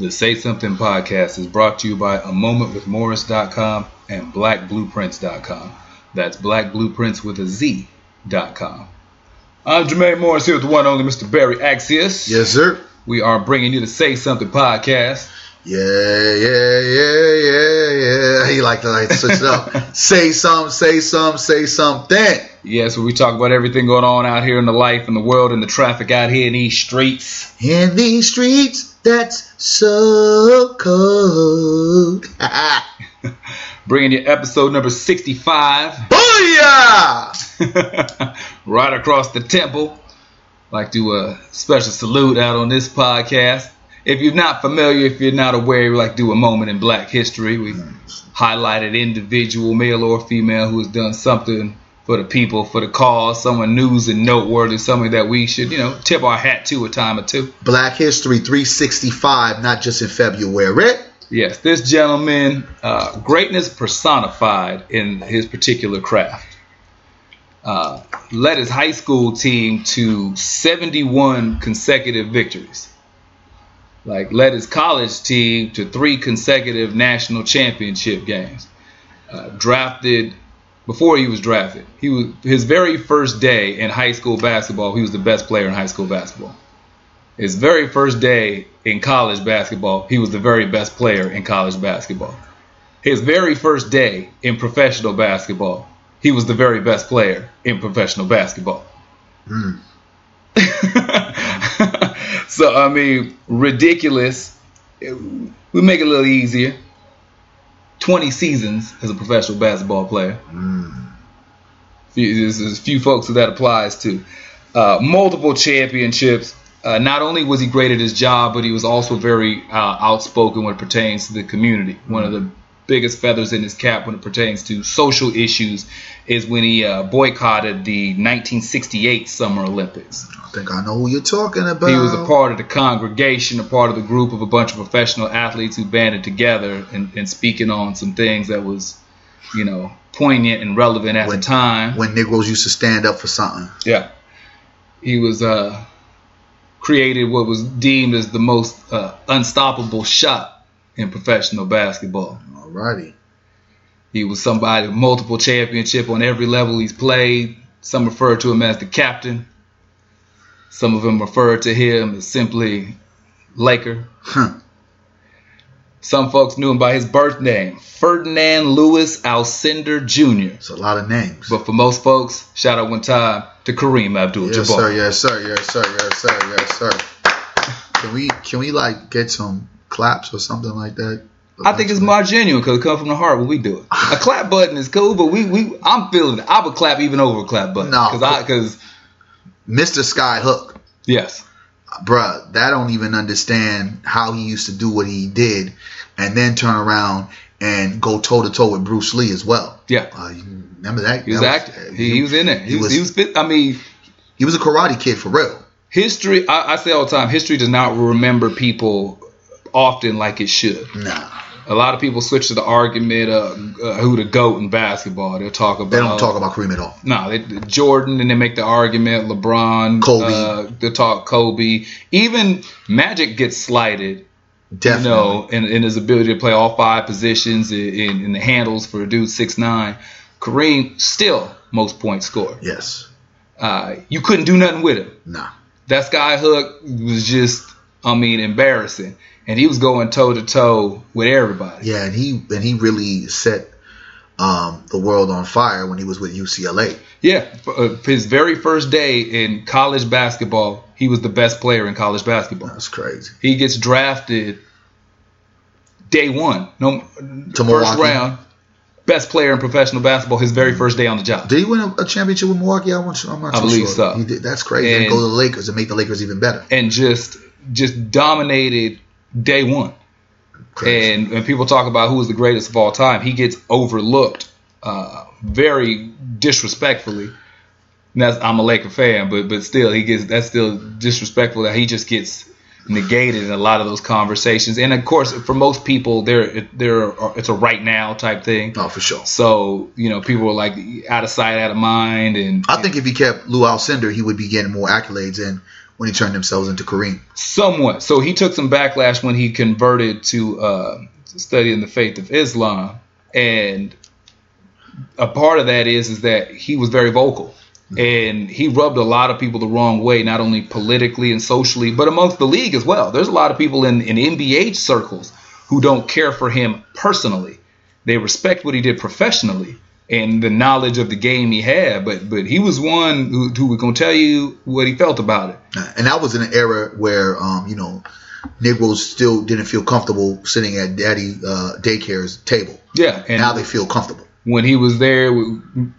The Say Something podcast is brought to you by A Moment with Morris.com and BlackBlueprints.com. That's Black Blueprints with a Z.com. I'm Jermaine Morris here with the one only Mr. Barry Axius. Yes, sir. We are bringing you the Say Something podcast. Yeah, yeah, yeah, yeah, yeah. He like to like switch it up. say something, say something, say something. Yes, where we talk about everything going on out here in the life and the world and the traffic out here in these streets. In these streets, that's so cold. Bringing you episode number 65. Booyah! right across the temple. Like to a uh, special salute out on this podcast. If you're not familiar, if you're not aware, we like do a moment in Black history. We highlight an individual, male or female, who has done something for the people, for the cause, someone news and noteworthy, something that we should, you know, tip our hat to a time or two. Black History 365, not just in February. Rick? Yes, this gentleman, uh, greatness personified in his particular craft. Uh, led his high school team to 71 consecutive victories. Like led his college team to three consecutive national championship games. Uh, drafted before he was drafted. He was his very first day in high school basketball. He was the best player in high school basketball. His very first day in college basketball, he was the very best player in college basketball. His very first day in professional basketball, he was the very best player in professional basketball. Mm. so I mean, ridiculous. We make it a little easier. 20 seasons as a professional basketball player. Mm. There's, a few folks that that applies to. Uh, multiple championships. Uh, not only was he great at his job, but he was also very uh, outspoken when it pertains to the community. One of the biggest feathers in his cap when it pertains to social issues is when he uh, boycotted the 1968 Summer Olympics. I think I know who you're talking about. He was a part of the congregation, a part of the group of a bunch of professional athletes who banded together and, and speaking on some things that was, you know, poignant and relevant at when, the time. When Negroes used to stand up for something. Yeah. He was uh, created what was deemed as the most uh, unstoppable shot in professional basketball. Alrighty. He was somebody multiple championship on every level he's played. Some refer to him as the captain. Some of them refer to him as simply Laker. Huh. Some folks knew him by his birth name, Ferdinand Louis Alcindor Jr. It's a lot of names. But for most folks, shout out one time to Kareem Abdul-Jabbar. Yes, sir. Yes, sir. Yes, sir. Yes, sir. Yes, sir. Can we can we like get some claps or something like that? I think it's more genuine because it comes from the heart when we do it. A clap button is cool, but we we I'm feeling it. I would clap even over a clap button. No, because I because Mr. Skyhook. Yes. Bruh, that don't even understand how he used to do what he did and then turn around and go toe to toe with Bruce Lee as well. Yeah. Uh, remember that? He was that. He, he, was in it. He, he was, he was fit. I mean, he was a karate kid for real. History, I, I say all the time, history does not remember people often like it should. Nah a lot of people switch to the argument of uh, who the goat in basketball. They'll talk about. They don't talk about Kareem at all. No, they, Jordan, and they make the argument LeBron, Kobe. Uh, they talk Kobe. Even Magic gets slighted. Definitely. You know, in, in his ability to play all five positions in, in the handles for a dude six nine. Kareem still most points scored. Yes. Uh, you couldn't do nothing with him. Nah. That sky hook was just, I mean, embarrassing and he was going toe to toe with everybody. Yeah, and he and he really set um, the world on fire when he was with UCLA. Yeah, uh, his very first day in college basketball, he was the best player in college basketball. That's crazy. He gets drafted day one, no to first Milwaukee. round, best player in professional basketball. His very first day on the job. Did he win a, a championship with Milwaukee? I want I'm not I believe sure. so. He did. That's crazy. And, And- go to the Lakers and make the Lakers even better. and just just dominated day one. Crazy. And when people talk about who is the greatest of all time, he gets overlooked uh, very disrespectfully. And that's I'm a Laker fan, but but still he gets that's still disrespectful that he just gets negated in a lot of those conversations. And of course, for most people, there there it's a right now type thing. oh, for sure. So you know, people are like out of sight, out of mind, and I think if he kept Lou Alcindor, he would be getting more accolades. And when he turned themselves into Kareem. Somewhat. So he took some backlash when he converted to uh, studying the faith of Islam, and a part of that is is that he was very vocal. And he rubbed a lot of people the wrong way, not only politically and socially, but amongst the league as well. There's a lot of people in, in NBA circles who don't care for him personally. They respect what he did professionally and the knowledge of the game he had, but but he was one who, who was gonna tell you what he felt about it. And that was in an era where, um, you know, Negroes still didn't feel comfortable sitting at Daddy uh, daycare's table. Yeah, and now they feel comfortable. when he was there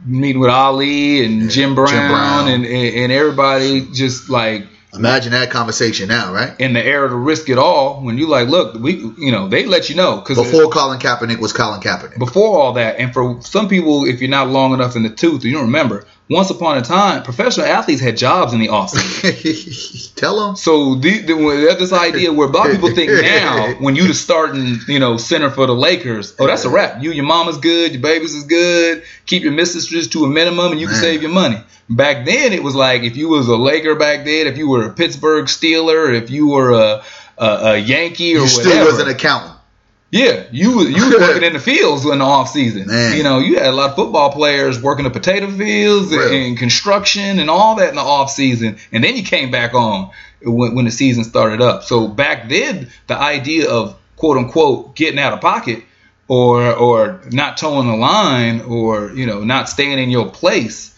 meeting with Ali and Jim Brown, Brown. And, and and everybody just like Imagine that conversation now, right? in the era to risk it all when you like look we you know they let you know because Before Colin Kaepernick was Colin Kaepernick. before all that and for some people if you're not long enough in the tooth you don't remember once upon a time professional athletes had jobs in the offseason Tell them. so the, the, this idea where a lot of people think now when you the starting you know center for the Lakers oh that's a wrap you your mama's good your babies is good keep your mistresses to a minimum and you can Man. save your money back then it was like if you was a Laker back then if you were a Pittsburgh Steeler if you were a a, a Yankee or You still whatever was an accountant. Yeah, you was- you was working in the fields in the off season. Man. You know, you had a lot of football players working the potato fields and, and construction and all that in the off season, and then you came back on when, when the season started up. So back then, the idea of quote unquote getting out of pocket or or not towing the line or you know not staying in your place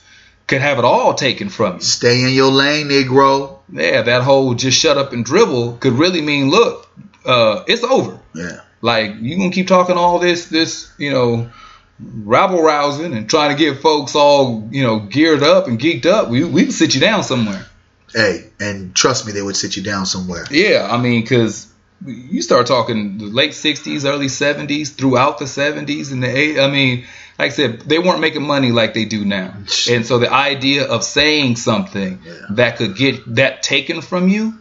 could have it all taken from you. Stay in your lane, Negro. Yeah, that whole just shut up and dribble could really mean look, uh, it's over. Yeah. Like you gonna keep talking all this, this you know, rabble rousing and trying to get folks all you know geared up and geeked up. We we can sit you down somewhere. Hey, and trust me, they would sit you down somewhere. Yeah, I mean, because you start talking the late '60s, early '70s, throughout the '70s and the eight. I mean, like I said, they weren't making money like they do now, and so the idea of saying something Yeah. that could get that taken from you.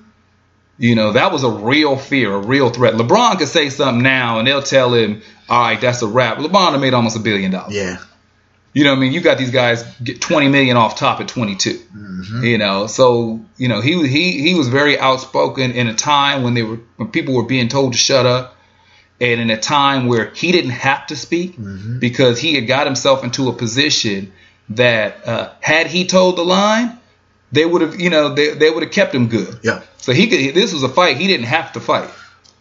You know, that was a real fear, a real threat. LeBron could say something now and they'll tell him, all right, that's a wrap. LeBron made almost a billion dollars. Yeah. You know what I mean? You got these guys get 20 million off top at 22. Mm-hmm. You know, so you know he he he was very outspoken in a time when they were when people were being told to shut up, and in a time where he didn't have to speak Mm-hmm. because he had got himself into a position that uh, had he told the line, they would have you know they they would have kept him good. Yeah. So he could. This was a fight he didn't have to fight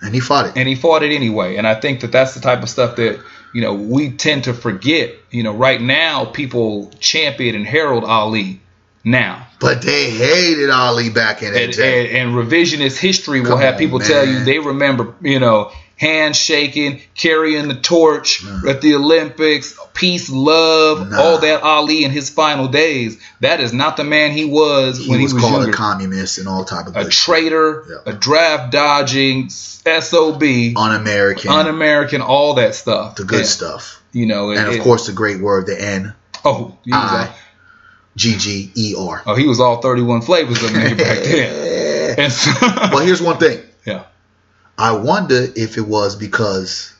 And he fought it. and he fought it anyway. And I think that that's the type of stuff that you know we tend to forget. You know, right now people champion and herald Ali now, But they hated Ali back in that and, day. and, and revisionist history will Come have on, people tell you they remember you know handshaking, carrying the torch mm. at the Olympics, peace, love, Nah. all that Ali in his final days. That is not the man he was he when was, he was called younger. a communist and all type of a traitor, Yeah. a draft dodging, sob, un-American, un-American, all that stuff. the good Yeah. stuff. You know, And of it- course the great word, the N oh, I G G E R. oh, he was all 31 flavors of nigga back then. And so, Well, here's one thing. I wonder if it was because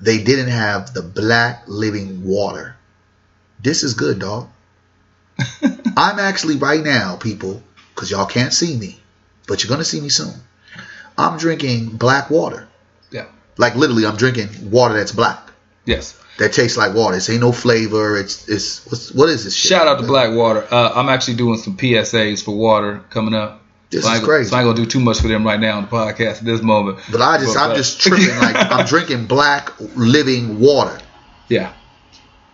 they didn't have the black living water. This is good, dog. I'm actually right now, people, because y'all can't see me, but you're gonna see me soon. I'm drinking black water. yeah, Like literally, I'm drinking water that's black. yes. That tastes like water. It ain't no flavor. It's it's what's, what is this shit? Shout out to Blackwater. Uh, I'm actually doing some PSAs for water coming up. This so I is gonna- crazy. So I ain't gonna do too much for them right now on the podcast at this moment. But I just But- I'm but- just tripping like I'm drinking black living water. Yeah.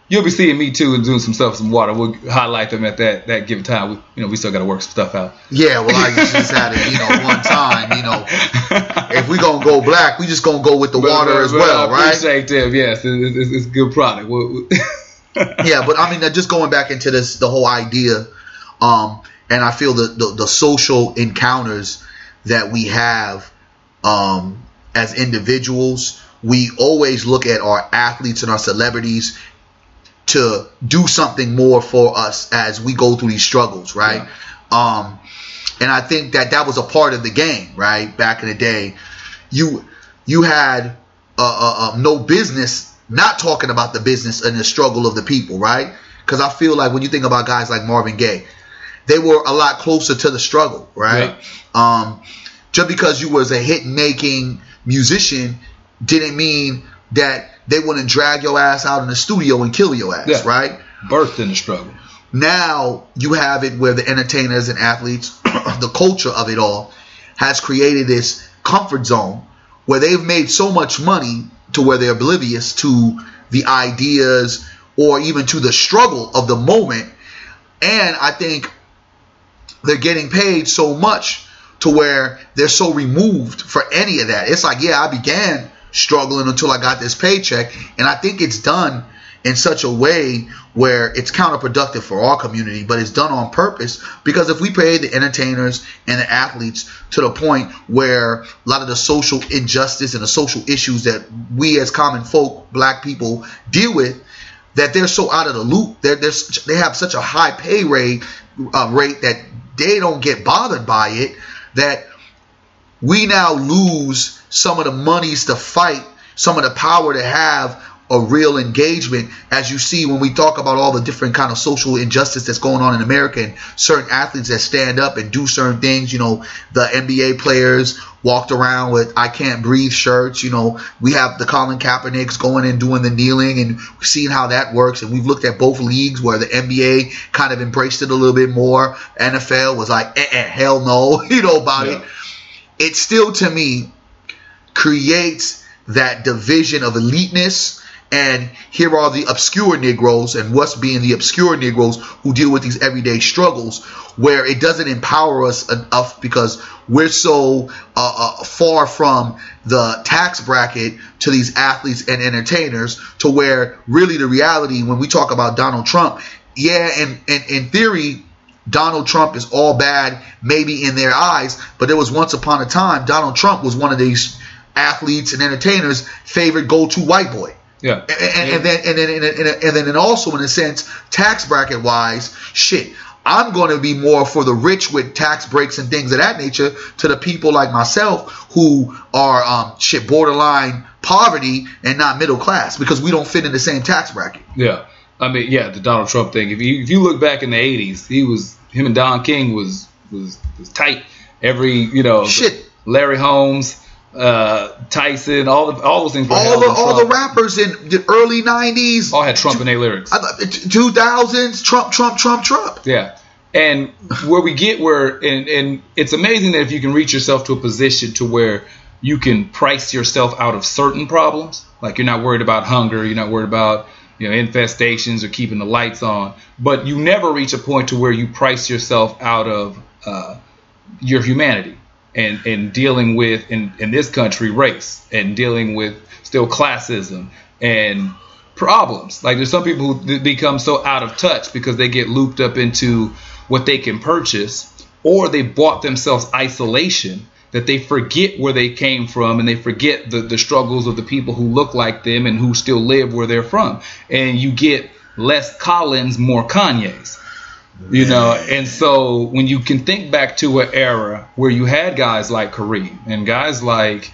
You'll be seeing me too and doing some stuff, with some water. We'll highlight them at that that given time. We, you know, we still got to work some stuff out. Yeah, well I just had it, you know, one time, you know. If we gonna go black, we just gonna go with the But- water but- as but well, I right? Appreciate them. Yes, it's, it's, it's good product. Yeah, but I mean, just going back into this, the whole idea, um, and I feel the, the the social encounters that we have, um, as individuals, we always look at our athletes and our celebrities to do something more for us as we go through these struggles, right? Um, and I think that that was a part of the game, right? Back in the day, you you had uh, uh, uh, no business not talking about the business and the struggle of the people, right? Because I feel like when you think about guys like Marvin Gaye, they were a lot closer to the struggle, right? Um, just because you was a hit making musician didn't mean that they wouldn't drag your ass out in the studio and kill your ass, Yeah. right? Birthed in the struggle. now you have it where the entertainers and athletes, the culture of it all, has created this comfort zone where they've made so much money to where they're oblivious to the ideas or even to the struggle of the moment. And I think they're getting paid so much to where they're so removed for any of that. It's like, yeah, I began struggling until I got this paycheck. And I think it's done in such a way where it's counterproductive for our community, but it's done on purpose because if we pay the entertainers and the athletes to the point where a lot of the social injustice and the social issues that we as common folk, black people, deal with, that they're so out of the loop, they're, they're, they have such a high pay rate, uh, rate that they don't get bothered by it, that we now lose some of the monies to fight, some of the power to have a real engagement as you see when we talk about all the different kind of social injustice that's going on in America and certain athletes that stand up and do certain things, you know, the NBA players walked around with I can't breathe shirts, you know, we have the Colin Kaepernicks going and doing the kneeling and seeing how that works and we've looked at both leagues where the NBA kind of embraced it a little bit more. NFL was like, eh, eh, hell no, you know about Yeah. it it still to me creates that division of eliteness and here are the obscure negroes and what's being the obscure negroes who deal with these everyday struggles where it doesn't empower us enough because we're so uh, uh, far from the tax bracket to these athletes and entertainers to where really the reality when we talk about donald trump yeah and, in theory Donald Trump is all bad, maybe in their eyes, but there was once upon a time Donald Trump was one of these athletes and entertainers' favorite go-to white boy. Yeah. And, and, and then and then and, then- and then and also in a sense, tax bracket wise, shit. I'm going to be more for the rich with tax breaks and things of that nature to the people like myself who are um, shit borderline poverty and not middle class because we don't fit in the same tax bracket. Yeah. I mean, yeah, the Donald Trump thing. If you if you look back in the '80s, he was him and Don King was was, was tight. Every you know, Shit. Larry Holmes, uh, Tyson, all the all those things. Were All the all the rappers in the early '90s, all had Trump in their lyrics. two thousands, Trump, Trump, Trump, Trump. Yeah. And where we get where and, and it's amazing that if you can reach yourself to a position to where you can price yourself out of certain problems, like you're not worried about hunger, you're not worried about you know infestations or keeping the lights on, but you never reach a point to where you price yourself out of uh, your humanity and and dealing with in in this country race and dealing with still classism and problems. Like there's some people who become so out of touch because they get looped up into what they can purchase or they bought themselves isolation that they forget where they came from and they forget the, the struggles of the people who look like them and who still live where they're from. And you get less Colins, more Kanye's. You know, and so when you can think back to an era where you had guys like Kareem and guys like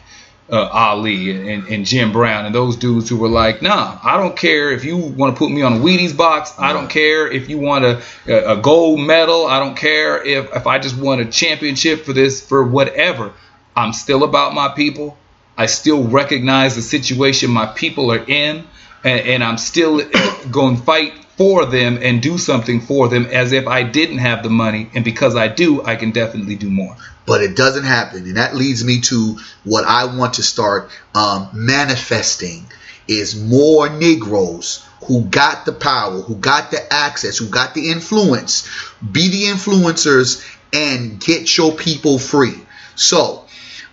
uh, Ali and, and Jim Brown and those dudes who were like, nah, I don't care if you want to put me on a Wheaties box. I don't care if you want a, a gold medal. I don't care if, if I just want a championship for this, for whatever. I'm still about my people. I still recognize the situation my people are in, and, and I'm still going to fight for them and do something for them as if I didn't have the money. And because I do, I can definitely do more. but it doesn't happen and that leads me to what i want to start um, manifesting is more negroes who got the power who got the access who got the influence be the influencers and get your people free so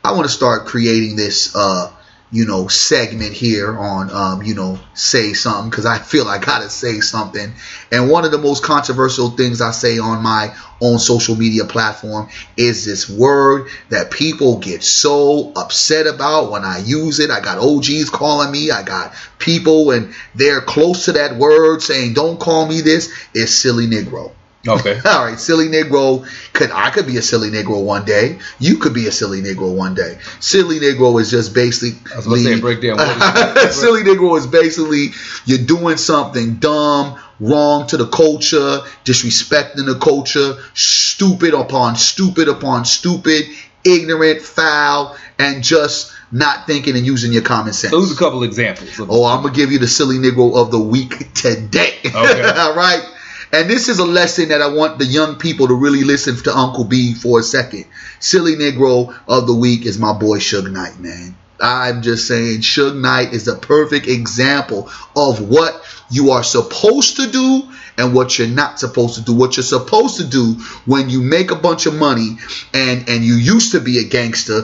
i want to start creating this uh, you know segment here on um, you know say something because i feel i gotta say something. And one of the most controversial things i say on my own social media platform is this word that people get so upset about when i use it. I got og's calling me. I got people and they're close to that word saying don't call me this. It's silly negro Okay. all right, silly Negro. Could I could be a silly Negro one day? You could be a silly Negro one day. Silly Negro is just basically. I was say break down. Silly Negro is basically you're doing something dumb wrong to the culture, disrespecting the culture, stupid upon stupid upon stupid, ignorant, foul, and just not thinking and using your common sense. Those a couple examples. oh, I'm gonna give you the silly Negro of the week today. Okay. All right. And this is a lesson that I want the young people to really listen to Uncle B for a second. Silly Negro of the week is my boy Suge Knight, man. I'm just saying, Suge Knight is the perfect example of what you are supposed to do and what you're not supposed to do. What you're supposed to do when you make a bunch of money and and you used to be a gangster,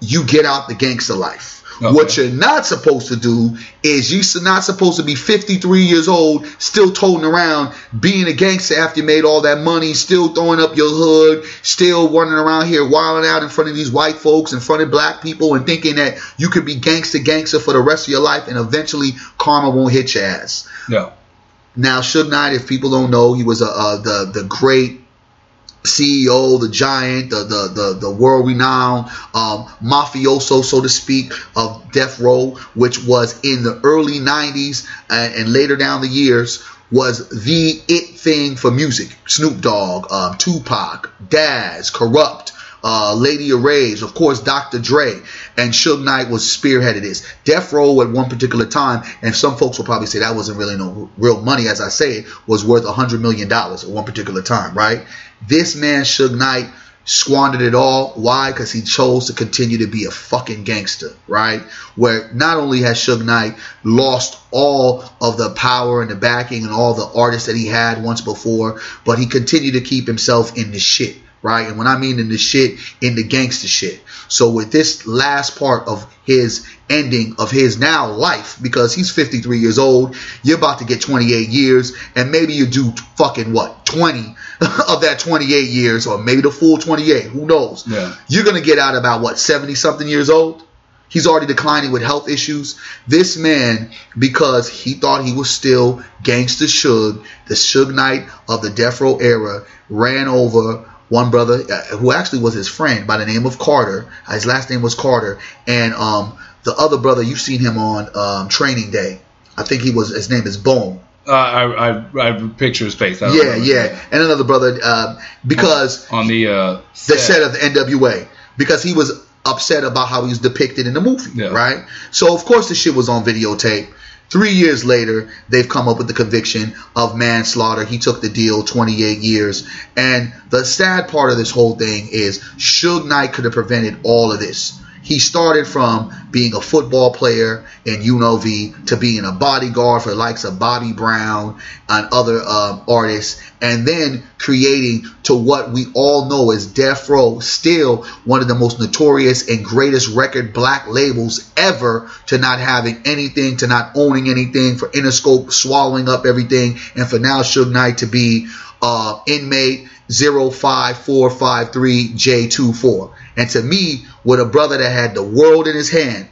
you get out the gangster life. Okay. What you're not supposed to do is you're not supposed to be 53 years old, still toting around, being a gangster after you made all that money, still throwing up your hood, still running around here wilding out in front of these white folks, in front of black people, and thinking that you could be gangster gangster for the rest of your life, and eventually karma won't hit your ass. No. Now, Suge Knight, if people don't know, he was a, a the the great CEO, the giant, the the the, the world renowned um, mafioso, so to speak, of Death Row, which was in the early '90s and, and later down the years was the it thing for music. Snoop Dogg, um, Tupac, Daz, Kurupt. uh, Lady of Rage, of course, Dr. Dre, and Suge Knight was spearheaded this. Death Row at one particular time, and some folks will probably say that wasn't really no real money, as I say it, was worth a hundred million dollars at one particular time, right? This man, Suge Knight, squandered it all. Why? Because he chose to continue to be a fucking gangster, right? Where not only has Suge Knight lost all of the power and the backing and all the artists that he had once before, but he continued to keep himself in the shit right? And when I mean in the shit, in the gangster shit. So with this last part of his ending of his now life, because he's 53 years old, you're about to get 28 years, and maybe you do fucking what 20 of that 28 years, or maybe the full 28. Who knows? Yeah. You're gonna get out about what 70 something years old. He's already declining with health issues. This man, because he thought he was still gangster Suge, the Suge Knight of the Death Row era, ran over one brother uh, who actually was his friend by the name of Carter. His last name was Carter, and um, the other brother you've seen him on um, Training Day. I think he was his name is Bone. Uh, I, I I picture his face. Yeah, yeah, and another brother uh, because on, on the uh, set. the set of the NWA because he was upset about how he was depicted in the movie, yeah. right? So of course the shit was on videotape. Three years later, they've come up with the conviction of manslaughter. He took the deal, 28 years. And the sad part of this whole thing is Suge Knight could have prevented all of this. He started from being a football player in UNLV to being a bodyguard for the likes of Bobby Brown and other um, artists, and then creating to what we all know as Death Row, still one of the most notorious and greatest record black labels ever to not having anything, to not owning anything, for Interscope swallowing up everything, and for now Suge Knight to be uh, inmate 05453J24. And to me, with a brother that had the world in his hand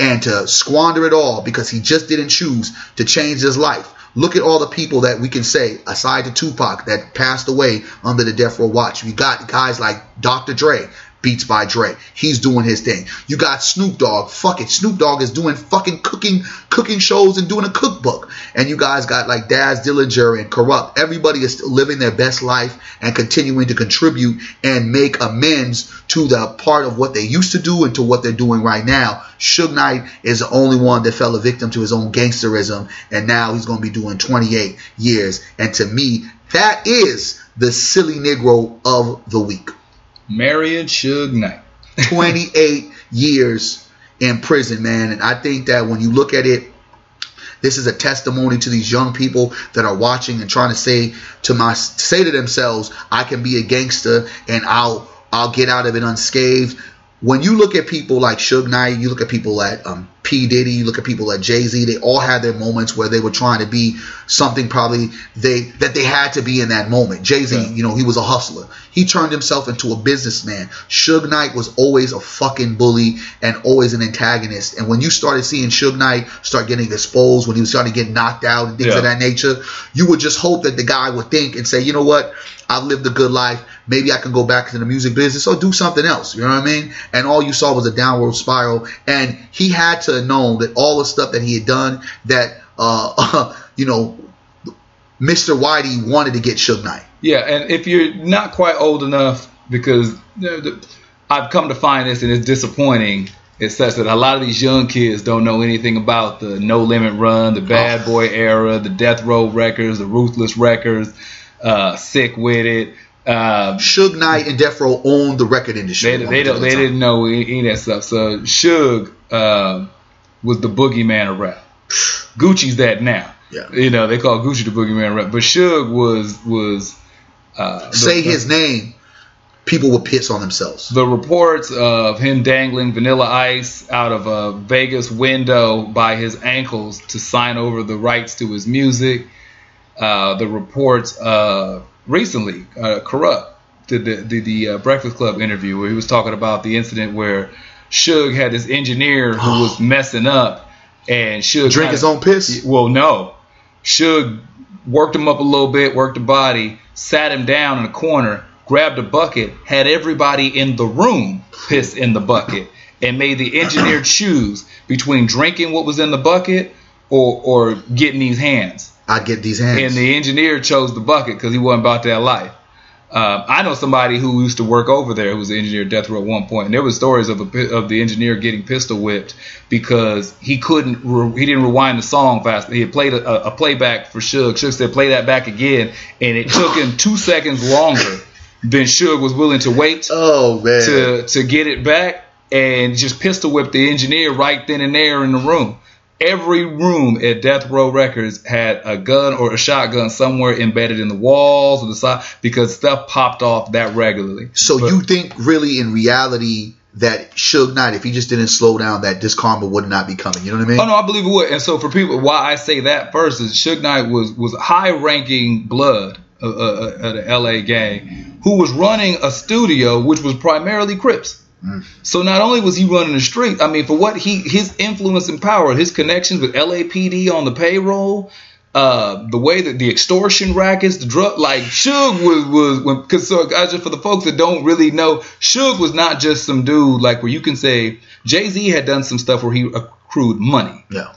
and to squander it all because he just didn't choose to change his life. Look at all the people that we can say, aside to Tupac, that passed away under the Death Row Watch. We got guys like Dr. Dre, Beats by Dre. He's doing his thing. You got Snoop Dogg. Fuck it. Snoop Dogg is doing fucking cooking cooking shows and doing a cookbook. And you guys got like Daz Dillinger and Kurupt. Everybody is living their best life and continuing to contribute and make amends to the part of what they used to do and to what they're doing right now. Suge Knight is the only one that fell a victim to his own gangsterism. And now he's going to be doing 28 years. And to me, that is the silly Negro of the week. Marion Suge Knight. 28 years in prison, man. And I think that when you look at it, this is a testimony to these young people that are watching and trying to say to my say to themselves, I can be a gangster and I'll I'll get out of it unscathed. When you look at people like Suge Knight, you look at people like um, P. Diddy, you look at people like Jay Z, they all had their moments where they were trying to be something probably they that they had to be in that moment. Jay Z, yeah. you know, he was a hustler. He turned himself into a businessman. Suge Knight was always a fucking bully and always an antagonist. And when you started seeing Suge Knight start getting exposed, when he was starting to get knocked out and things yeah. of that nature, you would just hope that the guy would think and say, you know what, I've lived a good life. Maybe I can go back into the music business or do something else. You know what I mean? And all you saw was a downward spiral. And he had to have known that all the stuff that he had done, that uh, you know, Mr. Whitey wanted to get Suge Knight. Yeah, and if you're not quite old enough, because you know, the, I've come to find this and it's disappointing. It's such that a lot of these young kids don't know anything about the No Limit Run, the Bad Oh. Boy era, the Death Row records, the Ruthless records, uh, Sick with It. Uh, Suge Knight and Death Row owned the record industry. they, they don't they didn't know any, any of that stuff. So Suge uh, was the boogeyman of rap. Gucci's that now. Yeah. You know they call Gucci the boogeyman of rap, but Suge was was uh. Say the- his name, people would piss on themselves. the reports of him dangling Vanilla Ice out of a Vegas window by his ankles to sign over the rights to his music. Uh, the reports uh, recently, uh, Kurupt did the, did the uh, Breakfast Club interview where he was talking about the incident where Suge had this engineer who was messing up and Suge Drink kinda- his own piss. well, no. Suge worked him up a little bit, worked the body, sat him down in a corner, grabbed a bucket, had everybody in the room piss in the bucket, and made the engineer choose between drinking what was in the bucket or or getting these hands. I get these hands. And the engineer chose the bucket because he wasn't about that life. Uh, I know somebody who used to work over there who was an engineer at Death Row at one point, and there was stories of a, of the engineer getting pistol whipped because he couldn't re- he didn't rewind the song fast. He had played a, a playback for Suge. Suge said play that back again, and it took him two seconds longer than Suge was willing to wait oh man. to to get it back, and just pistol whipped the engineer right then and there in the room. Every room at Death Row Records had a gun or a shotgun somewhere embedded in the walls or the side because stuff popped off that regularly. so But- you think really in reality that Suge Knight, if he just didn't slow down, that this karma would not be coming. You know what I mean? Oh no, I believe it would. And so for people, why I say that first is Suge Knight was was high ranking blood uh, uh, uh, at the L.A. gang who was running a studio which was primarily Crips. So not only was he running the street, I mean, for what he his influence and power, his connections with LAPD on the payroll, uh, the way that the extortion rackets, the drug, like Suge was was when because so guys, just for the folks that don't really know, Suge was not just some dude like where you can say Jay Z had done some stuff where he accrued money yeah.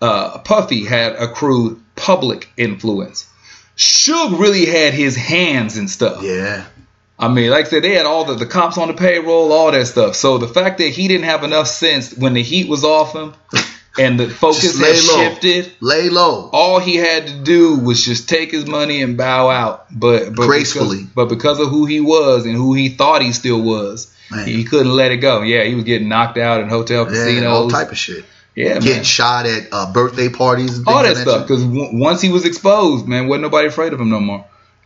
uh, Puffy had accrued public influence. Suge really had his hands and stuff. Yeah. I mean, like I said, they had all the, the cops on the payroll, all that stuff. So the fact that he didn't have enough sense when the heat was off him and the focus had low. shifted, Lay low. all he had to do was just take his money and bow out. But, but Gracefully. because, but because of who he was and who he thought he still was, Man. he couldn't let it go. Yeah, he was getting knocked out in hotel Yeah, casinos. all type of shit. yeah, Getting man. shot at uh, birthday parties and all that stuff. Because w- once he was exposed, man, wasn't nobody afraid of him no more.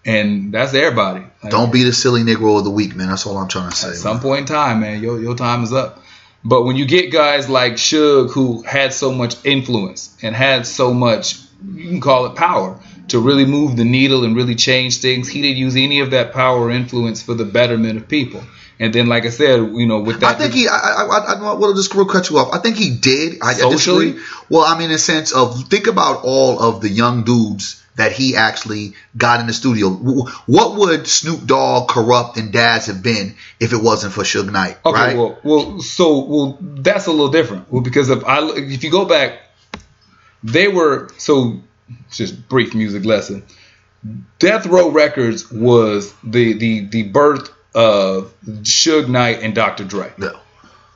And that's everybody. Like, Don't be the silly Negro of the week, man. That's all I'm trying to say. at some point in time, man, your your time is up. But when you get guys like Suge who had so much influence and had so much, you can call it power, to really move the needle and really change things, he didn't use any of that power or influence for the betterment of people. And then, like I said, you know, with that, I think he. I. I. I, I will just real cut you off. I think he did. I, I Socially? disagree. Well, I mean, in the sense of think about all of the young dudes that he actually got in the studio. What would Snoop Dogg, Kurupt, and Daz have been if it wasn't for Suge Knight? Okay, right? well, well, so well, that's a little different. Well, because if I if you go back, they were so just brief music lesson. Death Row Records was the the the birth of Suge Knight and Dr. Dre. no.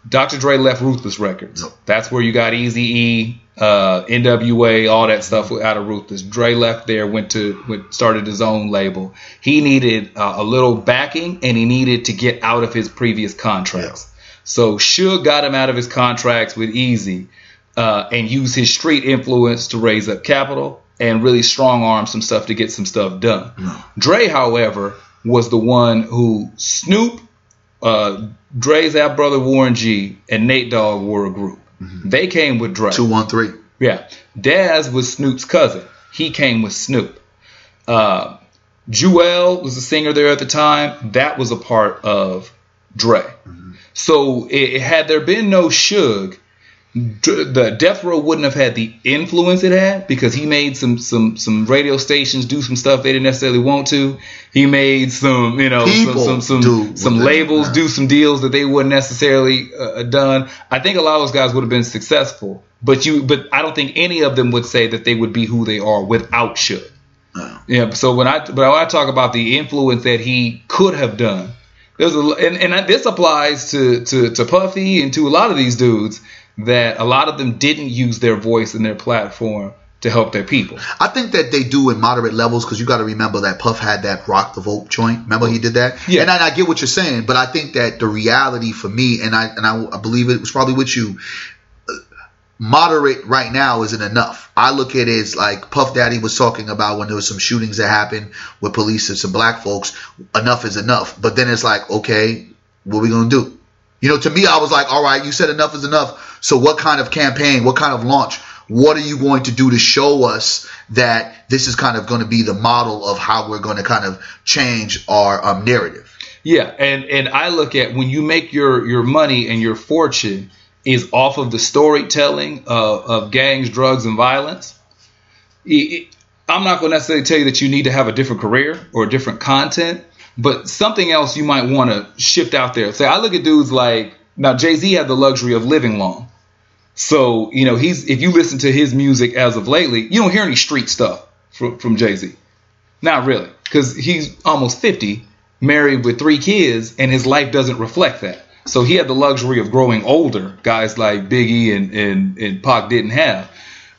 Dr. Dre left Ruthless Records. No. That's where you got Easy E, uh, NWA, all that stuff out of Ruthless. Dre left there, went to went, started his own label. He needed uh, a little backing, and he needed to get out of his previous contracts. So Suge got him out of his contracts with Eazy, uh, and used his street influence to raise up capital and really strong arm some stuff to get some stuff done. Dre, however, was the one who Snoop uh, Dre's half brother Warren G and Nate Dogg were a group. They came with Dre. Two one three. Yeah. Daz was Snoop's cousin. He came with Snoop. Uh, Jewell was the singer there at the time. That was a part of Dre. So it, had there been no Suge, the Death Row wouldn't have had the influence it had because he made some some some radio stations do some stuff they didn't necessarily want to. He made some you know People some some some, some labels do some deals that they wouldn't necessarily uh, done. I think a lot of those guys would have been successful, but you but I don't think any of them would say that they would be who they are without. No. Yeah. So when I but when I talk about the influence that he could have done, there's a and, and this applies to, to to Puffy and to a lot of these dudes that a lot of them didn't use their voice and their platform to help their people. I think that they do in moderate levels because you got to remember that Puff had that rock the vote joint. Remember he did that. Yeah. And I, I, get what you're saying, but I think that the reality for me, and I and I, I believe it was probably with you. Moderate right now isn't enough. I look at it as like Puff Daddy was talking about when there was some shootings that happened with police and some black folks. Enough is enough. But then it's like, okay, what are we gonna do? You know, to me, I was like, all right, you said enough is enough. So what kind of campaign? What kind of launch? what are you going to do to show us that this is kind of going to be the model of how we're going to kind of change our um, narrative? Yeah, and and I look at when you make your your money and your fortune is off of the storytelling of, of gangs, drugs, and violence. It, it, I'm not going to necessarily tell you that you need to have a different career or a different content, but something else you might want to shift out there. Say, I look at dudes like now Jay Z had the luxury of living long. So, you know, he's if you listen to his music as of lately, you don't hear any street stuff from, from Jay Z. Not really, because he's almost 50, married with three kids, and his life doesn't reflect that. So he had the luxury of growing older, guys like Biggie and, and, and Pac didn't have.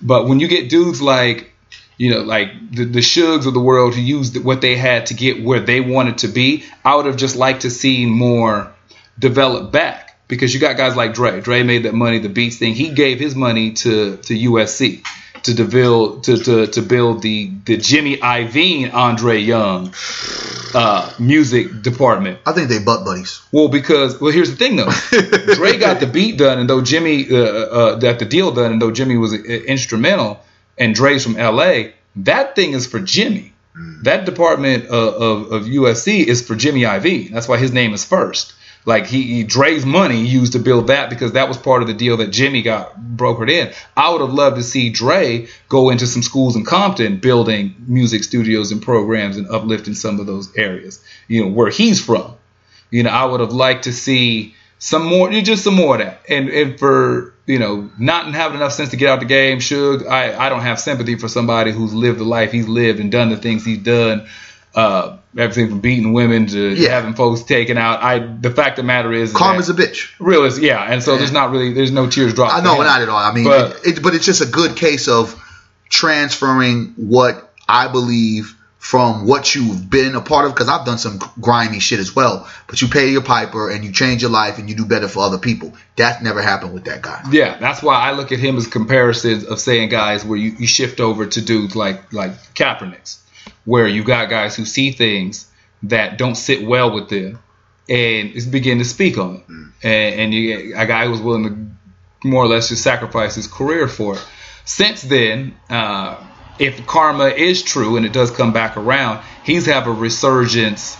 But when you get dudes like, you know, like the, the Suges of the world who used what they had to get where they wanted to be, I would have just liked to see more develop back because you got guys like Dre. Dre made that money, the Beats thing. He gave his money to to USC to build to, to, to build the the Jimmy Iovine Andre Young uh, music department. I think they butt buddies. Well, because well, here's the thing though, Dre got the beat done, and though Jimmy uh, uh, got the deal done, and though Jimmy was uh, instrumental, and Dre's from L.A., that thing is for Jimmy. Mm. That department of, of, of USC is for Jimmy Iovine. That's why his name is first. Like he, he Dre's money used to build that because that was part of the deal that Jimmy got brokered in. I would have loved to see Dre go into some schools in Compton building music studios and programs and uplifting some of those areas. You know where he's from. You know I would have liked to see some more, you just some more of that. And and for you know not having enough sense to get out the game, Suge, I I don't have sympathy for somebody who's lived the life he's lived and done the things he's done uh, everything from beating women to yeah. having folks taken out. I the fact of the matter is karma's a bitch. Realist, yeah, and so yeah. there's not really there's no tears dropped. I know, not at all. I mean, but, it, it, but it's just a good case of transferring what I believe from what you've been a part of because I've done some grimy shit as well. But you pay your piper and you change your life and you do better for other people. That never happened with that guy. Yeah, that's why I look at him as comparisons of saying guys where you, you shift over to dudes like like Kaepernick's where you got guys who see things that don't sit well with them and it's begin to speak on it. Mm. And, and you, a guy who was willing to more or less just sacrifice his career for it. Since then, uh, if karma is true and it does come back around, he's have a resurgence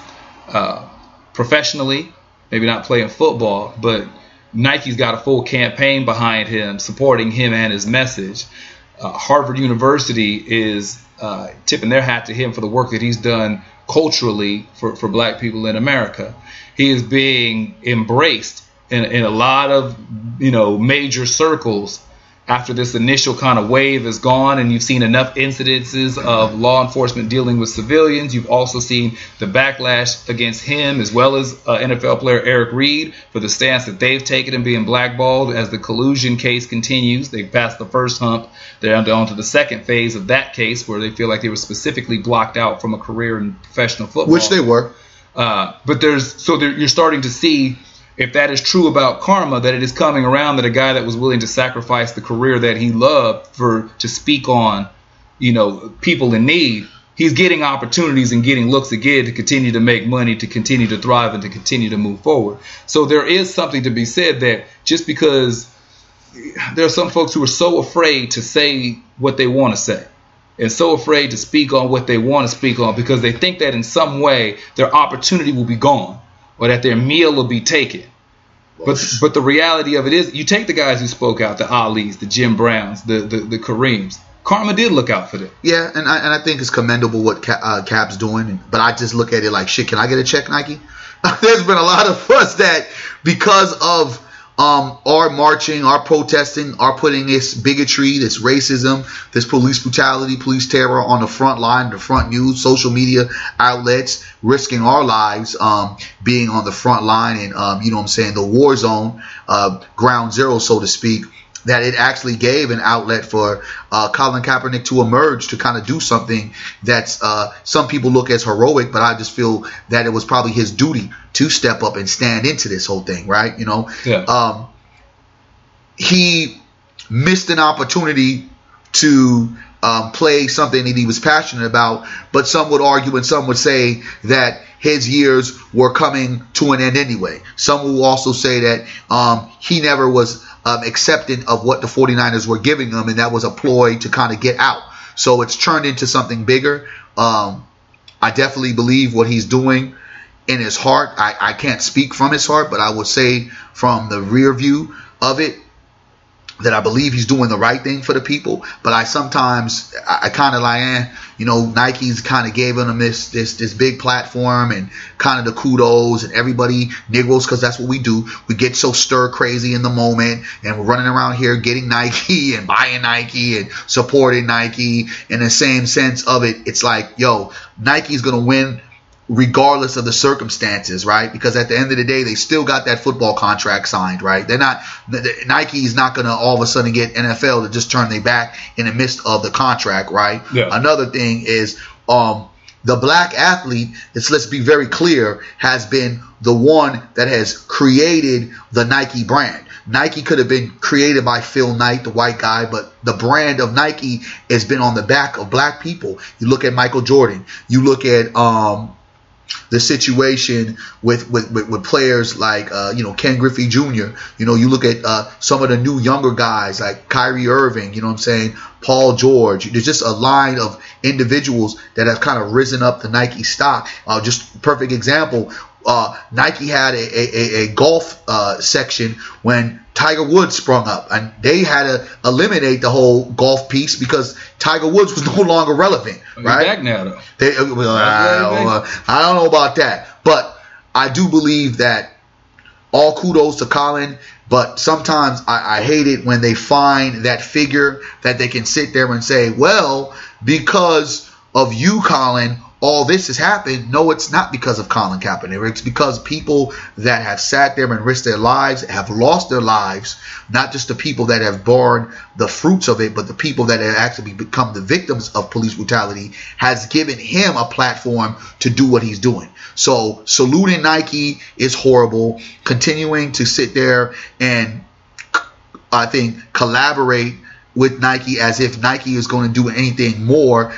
uh, professionally, maybe not playing football, but Nike's got a full campaign behind him supporting him and his message. Uh, Harvard University is uh, tipping their hat to him for the work that he's done culturally for, for black people in America. He is being embraced in, in a lot of you know major circles after this initial kind of wave is gone and you've seen enough incidences of law enforcement dealing with civilians, you've also seen the backlash against him as well as uh, NFL player Eric Reid for the stance that they've taken and being blackballed as the collusion case continues. They've passed the first hump. They're on to the second phase of that case where they feel like they were specifically blocked out from a career in professional football. Which they were. Uh, but there's so there, you're starting to see if that is true about karma, that it is coming around that a guy that was willing to sacrifice the career that he loved for to speak on, you know, people in need, he's getting opportunities and getting looks again to continue to make money, to continue to thrive, and to continue to move forward. So there is something to be said that just because there are some folks who are so afraid to say what they want to say and so afraid to speak on what they want to speak on because they think that in some way their opportunity will be gone or that their meal will be taken. But but the reality of it is, you take the guys who spoke out, the Ali's, the Jim Browns, the the, the Kareems. Karma did look out for them. Yeah, and I, and I think it's commendable what uh, Kap's doing. But I just look at it like, shit, can I get a check, Nike? There's been a lot of us that because of um, are marching, are protesting, are putting this bigotry, this racism, this police brutality, police terror on the front line, the front news, social media outlets, risking our lives, um, being on the front line and, um, you know what I'm saying, the war zone, uh, ground zero, so to speak that it actually gave an outlet for uh, Colin Kaepernick to emerge to kind of do something that's uh, some people look as heroic, but I just feel that it was probably his duty to step up and stand into this whole thing, right? You know, yeah. um, he missed an opportunity to um, play something that he was passionate about, but some would argue and some would say that his years were coming to an end anyway. Some will also say that um, he never was um, accepting of what the 49ers were giving him, and that was a ploy to kind of get out. So it's turned into something bigger. Um, I definitely believe what he's doing in his heart. I, I can't speak from his heart, but I would say from the rear view of it, that I believe he's doing the right thing for the people. But I sometimes I, I kind of like, eh, you know, Nike's kind of gave him this this this big platform and kind of the kudos and everybody Negroes because that's what we do. We get so stir crazy in the moment and we're running around here getting Nike and buying Nike and supporting Nike. In the same sense of it, it's like, yo, Nike's gonna win regardless of the circumstances, right? Because at the end of the day, they still got that football contract signed, right? They're not Nike is not going to all of a sudden get NFL to just turn their back in the midst of the contract, right? Yeah. Another thing is um the black athlete, it's let's be very clear, has been the one that has created the Nike brand. Nike could have been created by Phil Knight, the white guy, but the brand of Nike has been on the back of black people. You look at Michael Jordan, you look at um, the situation with with, with, with players like uh, you know Ken Griffey Jr. You know, you look at uh, some of the new younger guys like Kyrie Irving. You know what I'm saying? Paul George. There's just a line of individuals that have kind of risen up the Nike stock. Uh, just perfect example. Uh, Nike had a, a, a golf uh, section when Tiger Woods sprung up, and they had to eliminate the whole golf piece because Tiger Woods was no longer relevant. right? back now, though. They, uh, I, I don't know about that, but I do believe that all kudos to Colin. But sometimes I, I hate it when they find that figure that they can sit there and say, well, because of you, Colin, all this has happened. No, it's not because of Colin Kaepernick. It's because people that have sat there and risked their lives have lost their lives. Not just the people that have borne the fruits of it, but the people that have actually become the victims of police brutality has given him a platform to do what he's doing. So saluting Nike is horrible. Continuing to sit there and I think collaborate with Nike as if Nike is going to do anything more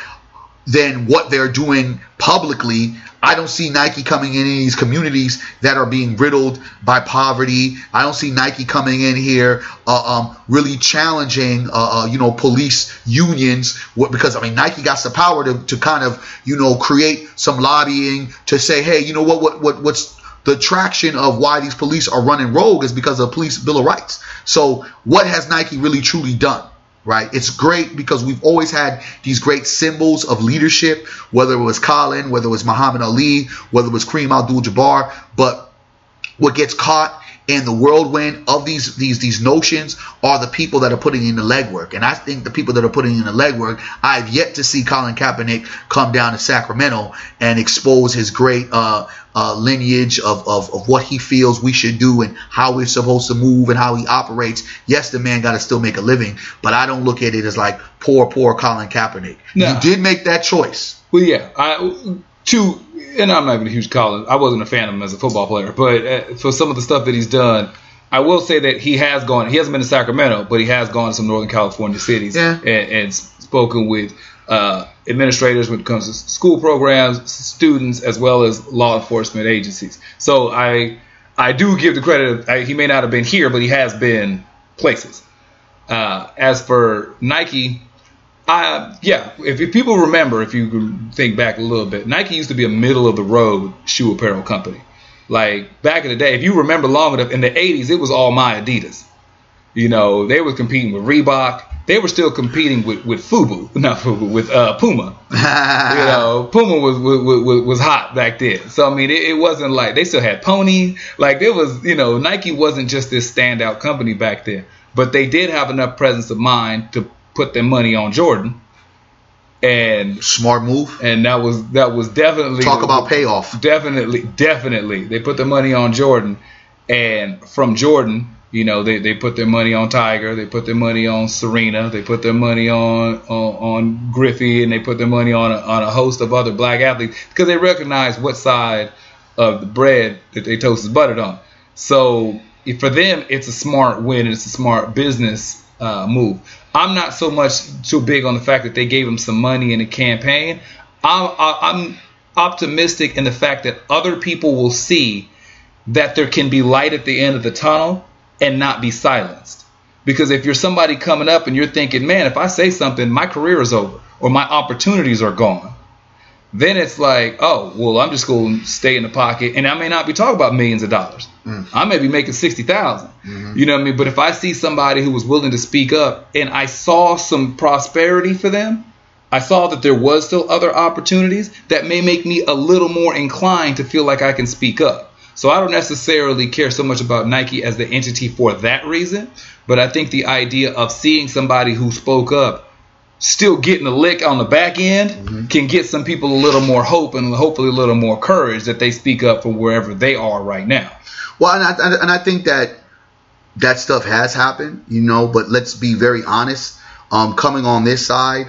than what they're doing publicly. I don't see Nike coming in, these communities that are being riddled by poverty. I don't see Nike coming in here, uh, um, really challenging, uh, uh, you know, police unions. Because I mean, Nike got the power to, to kind of, you know, create some lobbying to say, hey, you know what, what, what, what's the traction of why these police are running rogue is because of police bill of rights. So, what has Nike really truly done? Right? It's great because we've always had these great symbols of leadership, whether it was Colin, whether it was Muhammad Ali, whether it was Kareem Abdul-Jabbar. But what gets caught in the whirlwind of these these these notions are the people that are putting in the legwork. And I think the people that are putting in the legwork, I've yet to see Colin Kaepernick come down to Sacramento and expose his great uh, uh, lineage of, of, of what he feels we should do and how we're supposed to move and how he operates. Yes, the man got to still make a living, but I don't look at it as like poor, poor Colin Kaepernick. No. You did make that choice. Well, yeah, I to and I'm not even a huge Colin. I wasn't a fan of him as a football player, but uh, for some of the stuff that he's done. I will say that he has gone. He hasn't been to Sacramento, but he has gone to some Northern California cities yeah. and, and spoken with uh, administrators when it comes to school programs, students, as well as law enforcement agencies. So I I do give the credit. I, he may not have been here, but he has been places. Uh, as for Nike, uh, yeah, if, if, people remember, if you think back a little bit, Nike used to be a middle of the road shoe apparel company. Like back in the day, if you remember long enough, in the 80s, it was all my Adidas. You know, they were competing with Reebok they were still competing with, with Fubu, not Fubu, with uh, Puma. you know, Puma was, was was hot back then. So I mean, it, it, wasn't like they still had Pony. Like it was, you know, Nike wasn't just this standout company back then, but they did have enough presence of mind to put their money on Jordan. And smart move. And that was that was definitely talk about payoff. Definitely, definitely, they put the money on Jordan, and from Jordan you know, they, they put their money on Tiger, they put their money on Serena, they put their money on on, on Griffey, and they put their money on a, on a host of other black athletes because they recognize what side of the bread that they toast is buttered on. So for them, it's a smart win and it's a smart business uh, move. I'm not so much too big on the fact that they gave him some money in the campaign. I'm, I'm optimistic in the fact that other people will see that there can be light at the end of the tunnel and not be silenced. Because if you're somebody coming up and you're thinking, man, if I say something, my career is over or my opportunities are gone, then it's like, oh, well, I'm just going to stay in the pocket. And I may not be talking about millions of dollars. Mm. I may be making 60,000. Mm-hmm. You know what I mean? But if I see somebody who was willing to speak up and I saw some prosperity for them, I saw that there was still other opportunities that may make me a little more inclined to feel like I can speak up. So I don't necessarily care so much about Nike as the entity for that reason, but I think the idea of seeing somebody who spoke up still getting a lick on the back end mm-hmm. can get some people a little more hope and hopefully a little more courage that they speak up from wherever they are right now. Well, and I, and I think that that stuff has happened, you know, but let's be very honest. Um, coming on this side,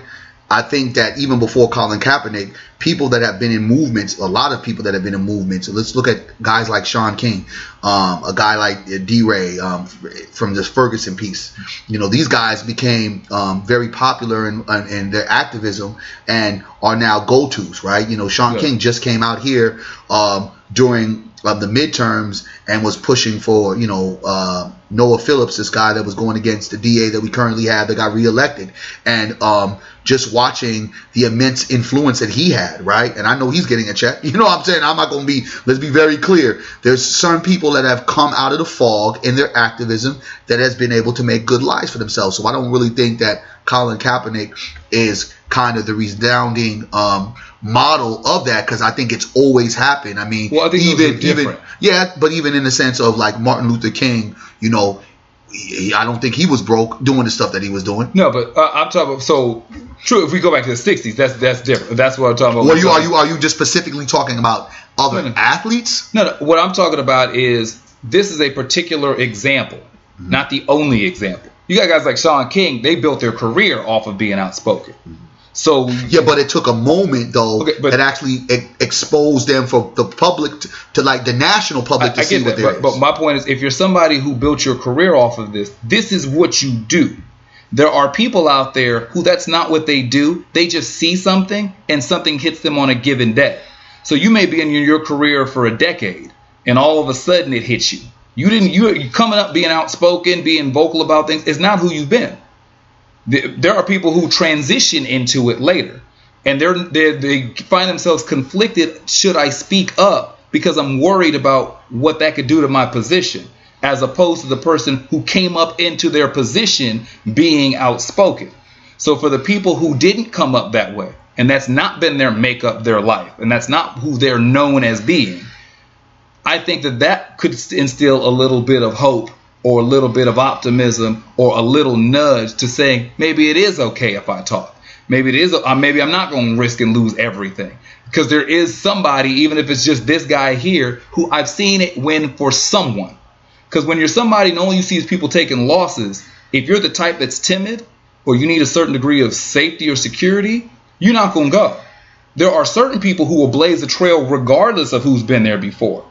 I think that even before Colin Kaepernick, people that have been in movements, a lot of people that have been in movements. So let's look at guys like Shaun King, um, a guy like DeRay um, from this Ferguson piece. You know, these guys became um, very popular in, in, in, their activism and are now go-tos, right? You know, Shaun yeah. King just came out here um, during of the midterms and was pushing for, you know, uh, Noah Phillips, this guy that was going against the DA that we currently have that got reelected. And um, just watching the immense influence that he had, right? And I know he's getting a check. You know what I'm saying? I'm not going to be, let's be very clear. There's certain people that have come out of the fog in their activism that has been able to make good lives for themselves. So I don't really think that Colin Kaepernick is kind of the resounding um, model of that because I think it's always happened. I mean, well, I even even yeah, but even in the sense of like Martin Luther King, you know, I don't think he was broke doing the stuff that he was doing. No, but uh, I'm talking about so true. If we go back to the '60s, that's that's different. That's what I'm talking about. What you are you are you just specifically talking about other no, no. athletes? No, no. What I'm talking about is this is a particular example, mm-hmm. not the only example. You got guys like Shaun King. They built their career off of being outspoken. Mm-hmm. So yeah, but it took a moment though okay, but, that actually e- exposed them for the public to, to like the national public to I, I see what but, but, my point is, if you're somebody who built your career off of this, this is what you do. There are people out there who that's not what they do. They just see something and something hits them on a given day. So you may be in your career for a decade, and all of a sudden it hits you. You didn't. You coming up being outspoken, being vocal about things. It's not who you've been there are people who transition into it later. And they're, they're, they find themselves conflicted should i speak up? Because i'm worried about what that could do to my position as opposed to the person who came up into their position being outspoken. So for the people who didn't come up that way and that's not been their makeup their life and that's not who they're known as being i think that that could instill a little bit of hope or a little bit of optimism or a little nudge to saying maybe it is okay if I talk. Maybe it is. Uh, maybe I'm not going to risk and lose everything because there is somebody, even if it's just this guy here, who I've seen it win for someone. Because when you're somebody, and all you see is people taking losses. If you're the type that's timid or you need a certain degree of safety or security, you're not going to go. There are certain people who will blaze a trail regardless of who's been there before.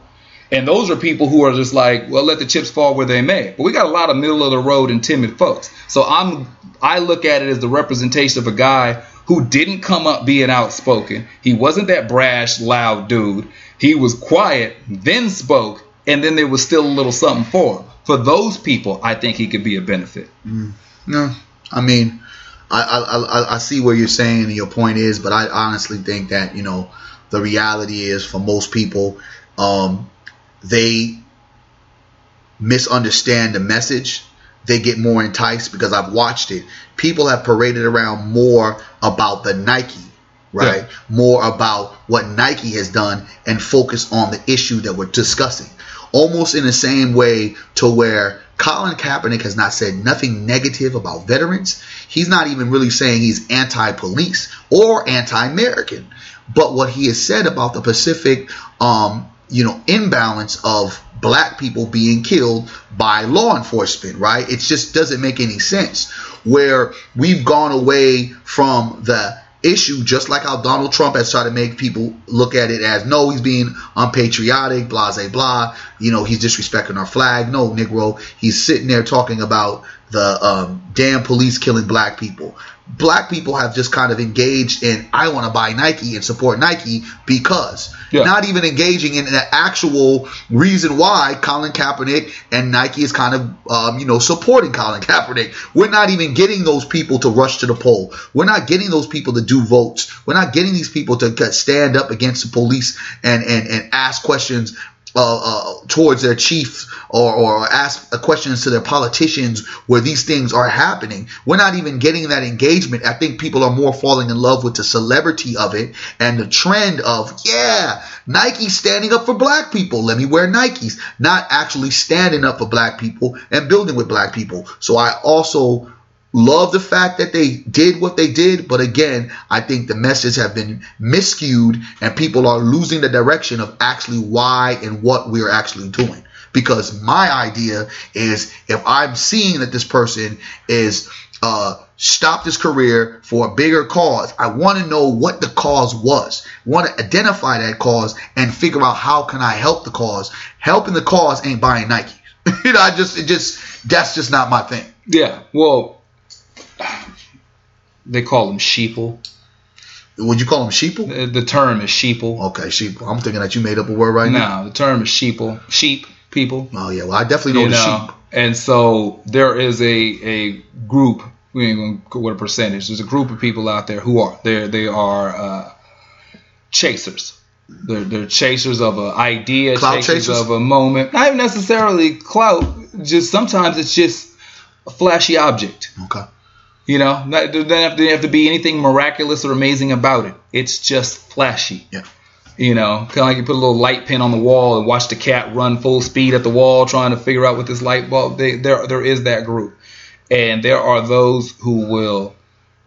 And those are people who are just like, well, let the chips fall where they may. But we got a lot of middle of the road and timid folks. So I'm I look at it as the representation of a guy who didn't come up being outspoken. He wasn't that brash, loud dude. He was quiet, then spoke, and then there was still a little something for him. For those people, I think he could be a benefit. Mm. No, I mean, I, I, I see where you're saying and your point is, but I honestly think that you know the reality is for most people, um, they misunderstand the message they get more enticed because I've watched it. People have paraded around more about the Nike, right? Yeah. More about what Nike has done and focus on the issue that we're discussing. Almost in the same way to where Colin Kaepernick has not said nothing negative about veterans. He's not even really saying he's anti-police or anti-American. But what he has said about the Pacific, um, you know, imbalance of black people being killed by law enforcement, right? It just doesn't make any sense. Where we've gone away from the issue, just like how Donald Trump has tried to make people look at it as no, he's being unpatriotic, blah, blah, blah. You know, he's disrespecting our flag. No, Negro, he's sitting there talking about the um, damn police killing black people. Black people have just kind of engaged in, I want to buy Nike and support Nike because. Yeah. Not even engaging in the actual reason why Colin Kaepernick and Nike is kind of, um, you know, supporting Colin Kaepernick. We're not even getting those people to rush to the poll. We're not getting those people to do votes. We're not getting these people to stand up against the police and, and, and ask questions uh, uh, towards their chiefs or, or ask questions to their politicians where these things are happening. We're not even getting that engagement. I think people are more falling in love with the celebrity of it and the trend of, yeah, Nike standing up for black people. Let me wear Nikes. Not actually standing up for black people and building with black people. So I also love the fact that they did what they did, but again, I think the message have been miscued and people are losing the direction of actually why and what we're actually doing. Because my idea is if I'm seeing that this person is uh stopped his career for a bigger cause, I want to know what the cause was. Want to identify that cause and figure out how can I help the cause. Helping the cause ain't buying Nike. you know, I just it just that's just not my thing. Yeah. Well, they call them sheeple. Would you call them sheeple? The, the term is sheeple. Okay, sheep. I'm thinking that you made up a word right now. No, the term is sheeple. Sheep people. Oh yeah, well I definitely know you the know, sheep. and so there is a a group. We ain't gonna go what a percentage. There's a group of people out there who are they they are uh, chasers. They're, they're chasers of an idea, Clout chasers, chasers? of a moment. Not even necessarily clout. Just sometimes it's just a flashy object. Okay. You know, not, there doesn't have to, have to be anything miraculous or amazing about it. It's just flashy. Yeah. You know, kind of like you put a little light pin on the wall and watch the cat run full speed at the wall trying to figure out what this light bulb. They, there, there is that group, and there are those who will,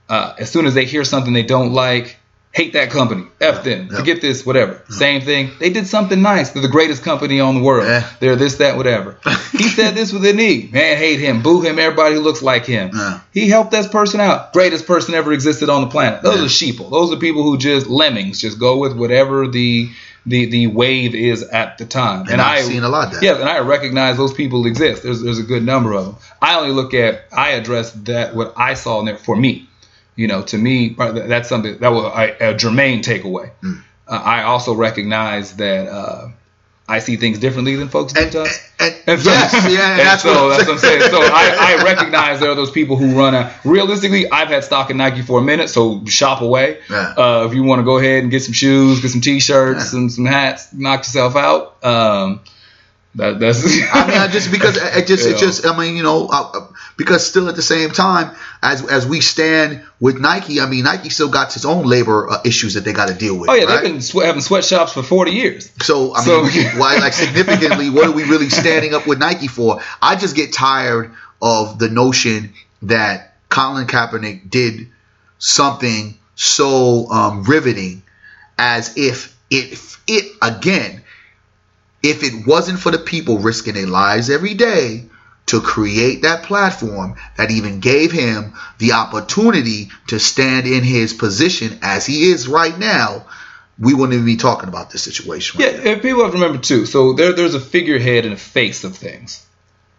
uh, as soon as they hear something they don't like, hate that company, f them, Yeah. forget this, whatever. Same thing. They did something nice. They're the greatest company on the world. Yeah. They're this, that, whatever. he said this with a knee. Man, hate him, boo him. Everybody who looks like him. He helped this person out. Greatest person ever existed on the planet. Those are sheeple. Those are people who just lemmings, just go with whatever the the the wave is at the time. And I've seen a lot of that. Yeah, and I recognize those people exist. There's there's a good number of them. I only look at I address that what I saw in there for me. You know, to me that's something that was a, a germane takeaway. Mm. Uh, I also recognize that uh, I see things differently than folks do. And, and, and- And so, yes, yeah, and that's, so what I'm that's what I'm saying. So I, I recognize there are those people who run a. Realistically, I've had stock in Nike for a minute, so shop away. Yeah. Uh, if you want to go ahead and get some shoes, get some T-shirts, Yeah. some some hats, knock yourself out. Um, that, that's. I mean, I just because it just it just I mean, you know, uh, uh, because still at the same time as as we stand with Nike, I mean, Nike still got its own labor uh, issues that they got to deal with. Oh yeah, right? they've been swe- having sweatshops for 40 years. So I So- mean, why like significantly, what are we really standing up with Nike for? I just get tired of the notion that Colin Kaepernick did something so um, riveting, as if it it again, if it wasn't for the people risking their lives every day to create that platform that even gave him the opportunity to stand in his position as he is right now, we wouldn't even be talking about this situation. Yeah, now. and people have to remember too. So there, there's a figurehead and a face of things,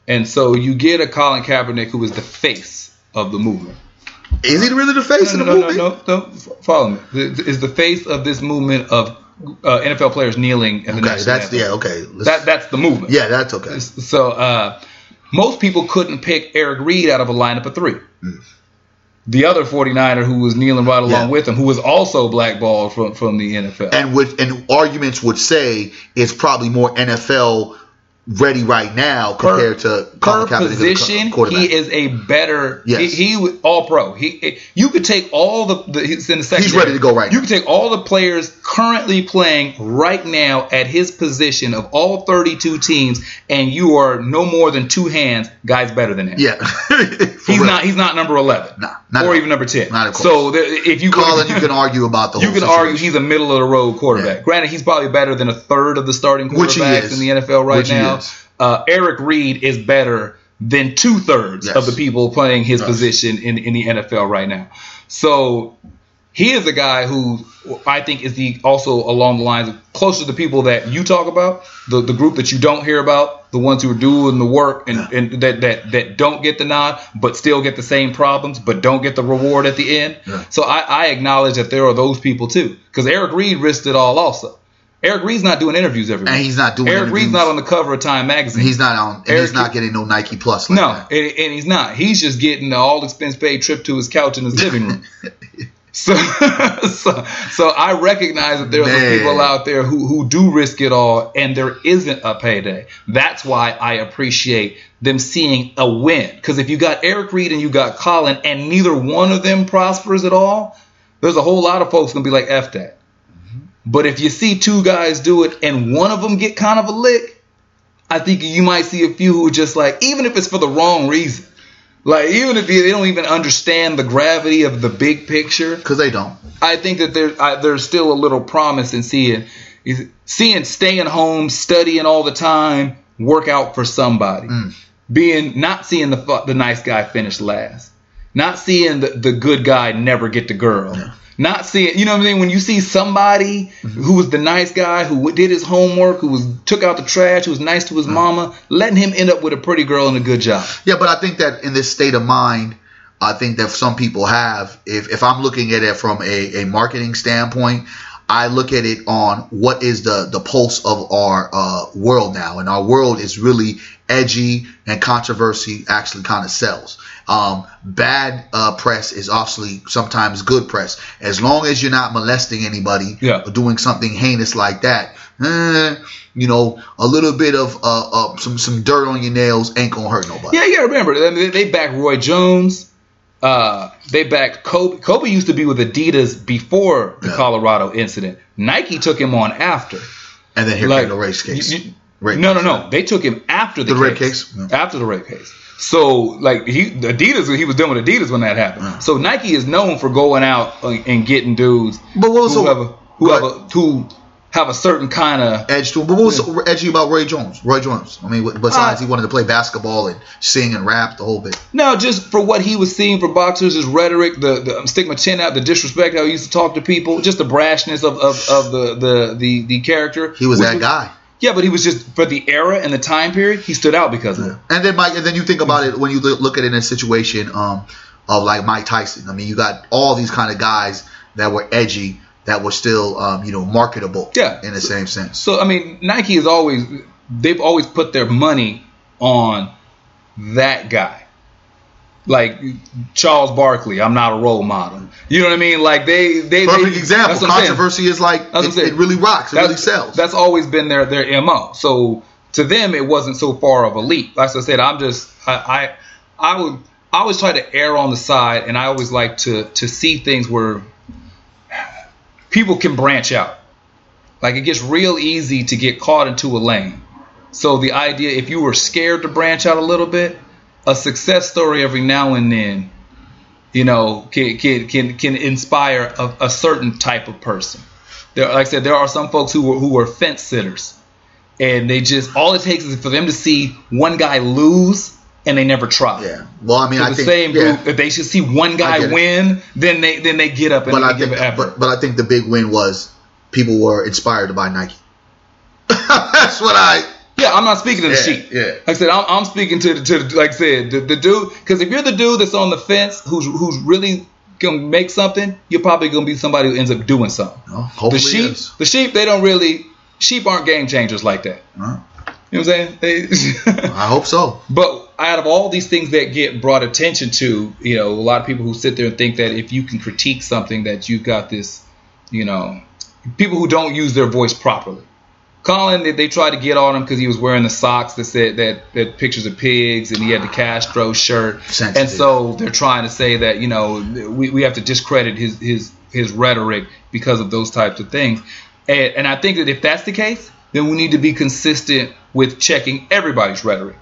and so you get a Colin Kaepernick who is the face of the movement. Is he really the face no, of the no, movement? No, no, no, Follow me. Is the face of this movement of uh, NFL players kneeling at the Okay, that's yeah. Okay, Let's- That that's the movement. yeah, that's okay. So uh, most people couldn't pick Eric Reid out of a lineup of three. The other 49er who was kneeling right along. Yeah. with him, who was also blackballed from, from the NFL. And with and arguments would say it's probably more NFL ready right now compared to per Colin Kaepernick as a position, he is a better. Yes. He, he all pro. He you could take all the, the he's in the second. He's ready to go right You now. could take all the players currently playing right now at his position of all 32 teams, and you are no more than two hands. Guys better than him. yeah, He's real. not. He's not number eleven, Nah, not or even number ten. Not at close. so the, if you Colin, you can argue about the you can situation. argue he's a middle of the road quarterback. Yeah. Granted, he's probably better than a third of the starting quarterbacks in the NFL right Which now. Is. Uh, Eric Reid is better than two thirds Yes. of the people playing his Yes. position in, in the NFL right now. So he is a guy who I think is the also along the lines of closer to the people that you talk about, the, the group that you don't hear about, the ones who are doing the work and, and that, that that don't get the nod, but still get the same problems, but don't get the reward at the end. Yeah. So I, I acknowledge that there are those people too, because Eric Reid risked it all also. Eric Reid's not doing interviews every and he's not doing. Interviews. Eric interviews. Reid's not on the cover of Time magazine. He's not on. And Eric- he's not getting no Nike Plus. Like No, and, and he's not. He's just getting the all expense paid trip to his couch in his living room. so, so, so I recognize that there are Man. people out there who, who do risk it all, and there isn't a payday. That's why I appreciate them seeing a win. Because if you got Eric Reid and you got Colin, and neither one of them prospers at all, there's a whole lot of folks gonna be like, "F that." But if you see two guys do it and one of them get kind of a lick, I think you might see a few who are just like, even if it's for the wrong reason, like even if they don't even understand the gravity of the big picture, because they don't. I think that there I, there's still a little promise in seeing seeing staying home, studying all the time, work out for somebody, mm. being not seeing the the nice guy finish last, not seeing the, the good guy never get the girl. Not seeing, you know what I mean? When you see somebody who was the nice guy, who did his homework, who was took out the trash, who was nice to his mama, letting him end up with a pretty girl and a good job. Yeah, but I think that in this state of mind, I think that some people have. If if I'm looking at it from a, a marketing standpoint, I look at it on what is the the pulse of our uh, world now, and our world is really edgy and controversy actually kind of sells. Um, bad uh, press is obviously sometimes good press, as long as you're not molesting anybody Yeah. or doing something heinous like that. Eh, you know, a little bit of uh, uh, some some dirt on your nails ain't gonna hurt nobody. Yeah, you gotta remember I mean, they, backed Roy Jones. Uh, they backed Kobe. Kobe used to be with Adidas before the Yeah. Colorado incident. Nike took him on after. And then here Like, came the race case. you- no, no, no. They took him after the, The rape case? Yeah. After the rape case. So like he Adidas, he was done with Adidas when that happened. Yeah. So Nike is known for going out and getting dudes But what was who so- have a, who have a, who have a certain kind of Edge to, but what was so edgy about Roy Jones? Roy Jones. I mean, besides Uh, he wanted to play basketball and sing and rap the whole bit. No, just for what he was seeing for boxers, his rhetoric, the, the stick my chin out, the disrespect, how he used to talk to people, just the brashness of, of, of the, the, the, the character. He was that guy. Yeah, but he was just for the era and the time period, he stood out because of it. And then Mike, and then you think about it when you look look at it in a situation um, of like Mike Tyson. I mean, you got all these kind of guys that were edgy, that were still um, you know marketable. Yeah. In the same sense. So I mean, Nike is always they've always put their money on that guy. Like Charles Barkley, I'm not a role model. You know what I mean? Like they they Perfect they, example. that's what I'm saying. Controversy is like That's it, it really rocks. It really sells. That's always been their their mo. So to them, it wasn't so far of a leap. Like I said, I'm just I I, I would I always try to err on the side, and I always like to to see things where people can branch out. Like it gets real easy to get caught into a lane. So the idea, if you were scared to branch out a little bit, a success story every now and then, you know, can can can, can inspire a, a certain type of person. There, like I said, there are some folks who were who are fence sitters, and they just all it takes is for them to see one guy lose and they never try. yeah. Well, I mean, So I the think same yeah. group, if they should see one guy win, then they then they get up and but they I give think, but, but I think the big win was people were inspired to buy Nike. That's what I. Yeah, I'm not speaking to the Yeah, sheep. yeah. Like I said, I'm, I'm speaking to the, to the, like I said, the, the dude. Because if you're the dude that's on the fence, who's who's really gonna make something, you're probably gonna be somebody who ends up doing something. Well, hopefully the sheep, the sheep, they don't really. Sheep aren't game changers like that. Huh? You know what I'm saying? They, I hope so. but out of all these things that get brought attention to, you know, a lot of people who sit there and think that if you can critique something, that you've got this, you know, people who don't use their voice properly. Colin, they, they tried to get on him because he was wearing the socks that said that that pictures of pigs, and he had the Castro shirt, Sensitive. and so they're trying to say that you know we, we have to discredit his his his rhetoric because of those types of things, and, and I think that if that's the case, then we need to be consistent with checking everybody's rhetoric.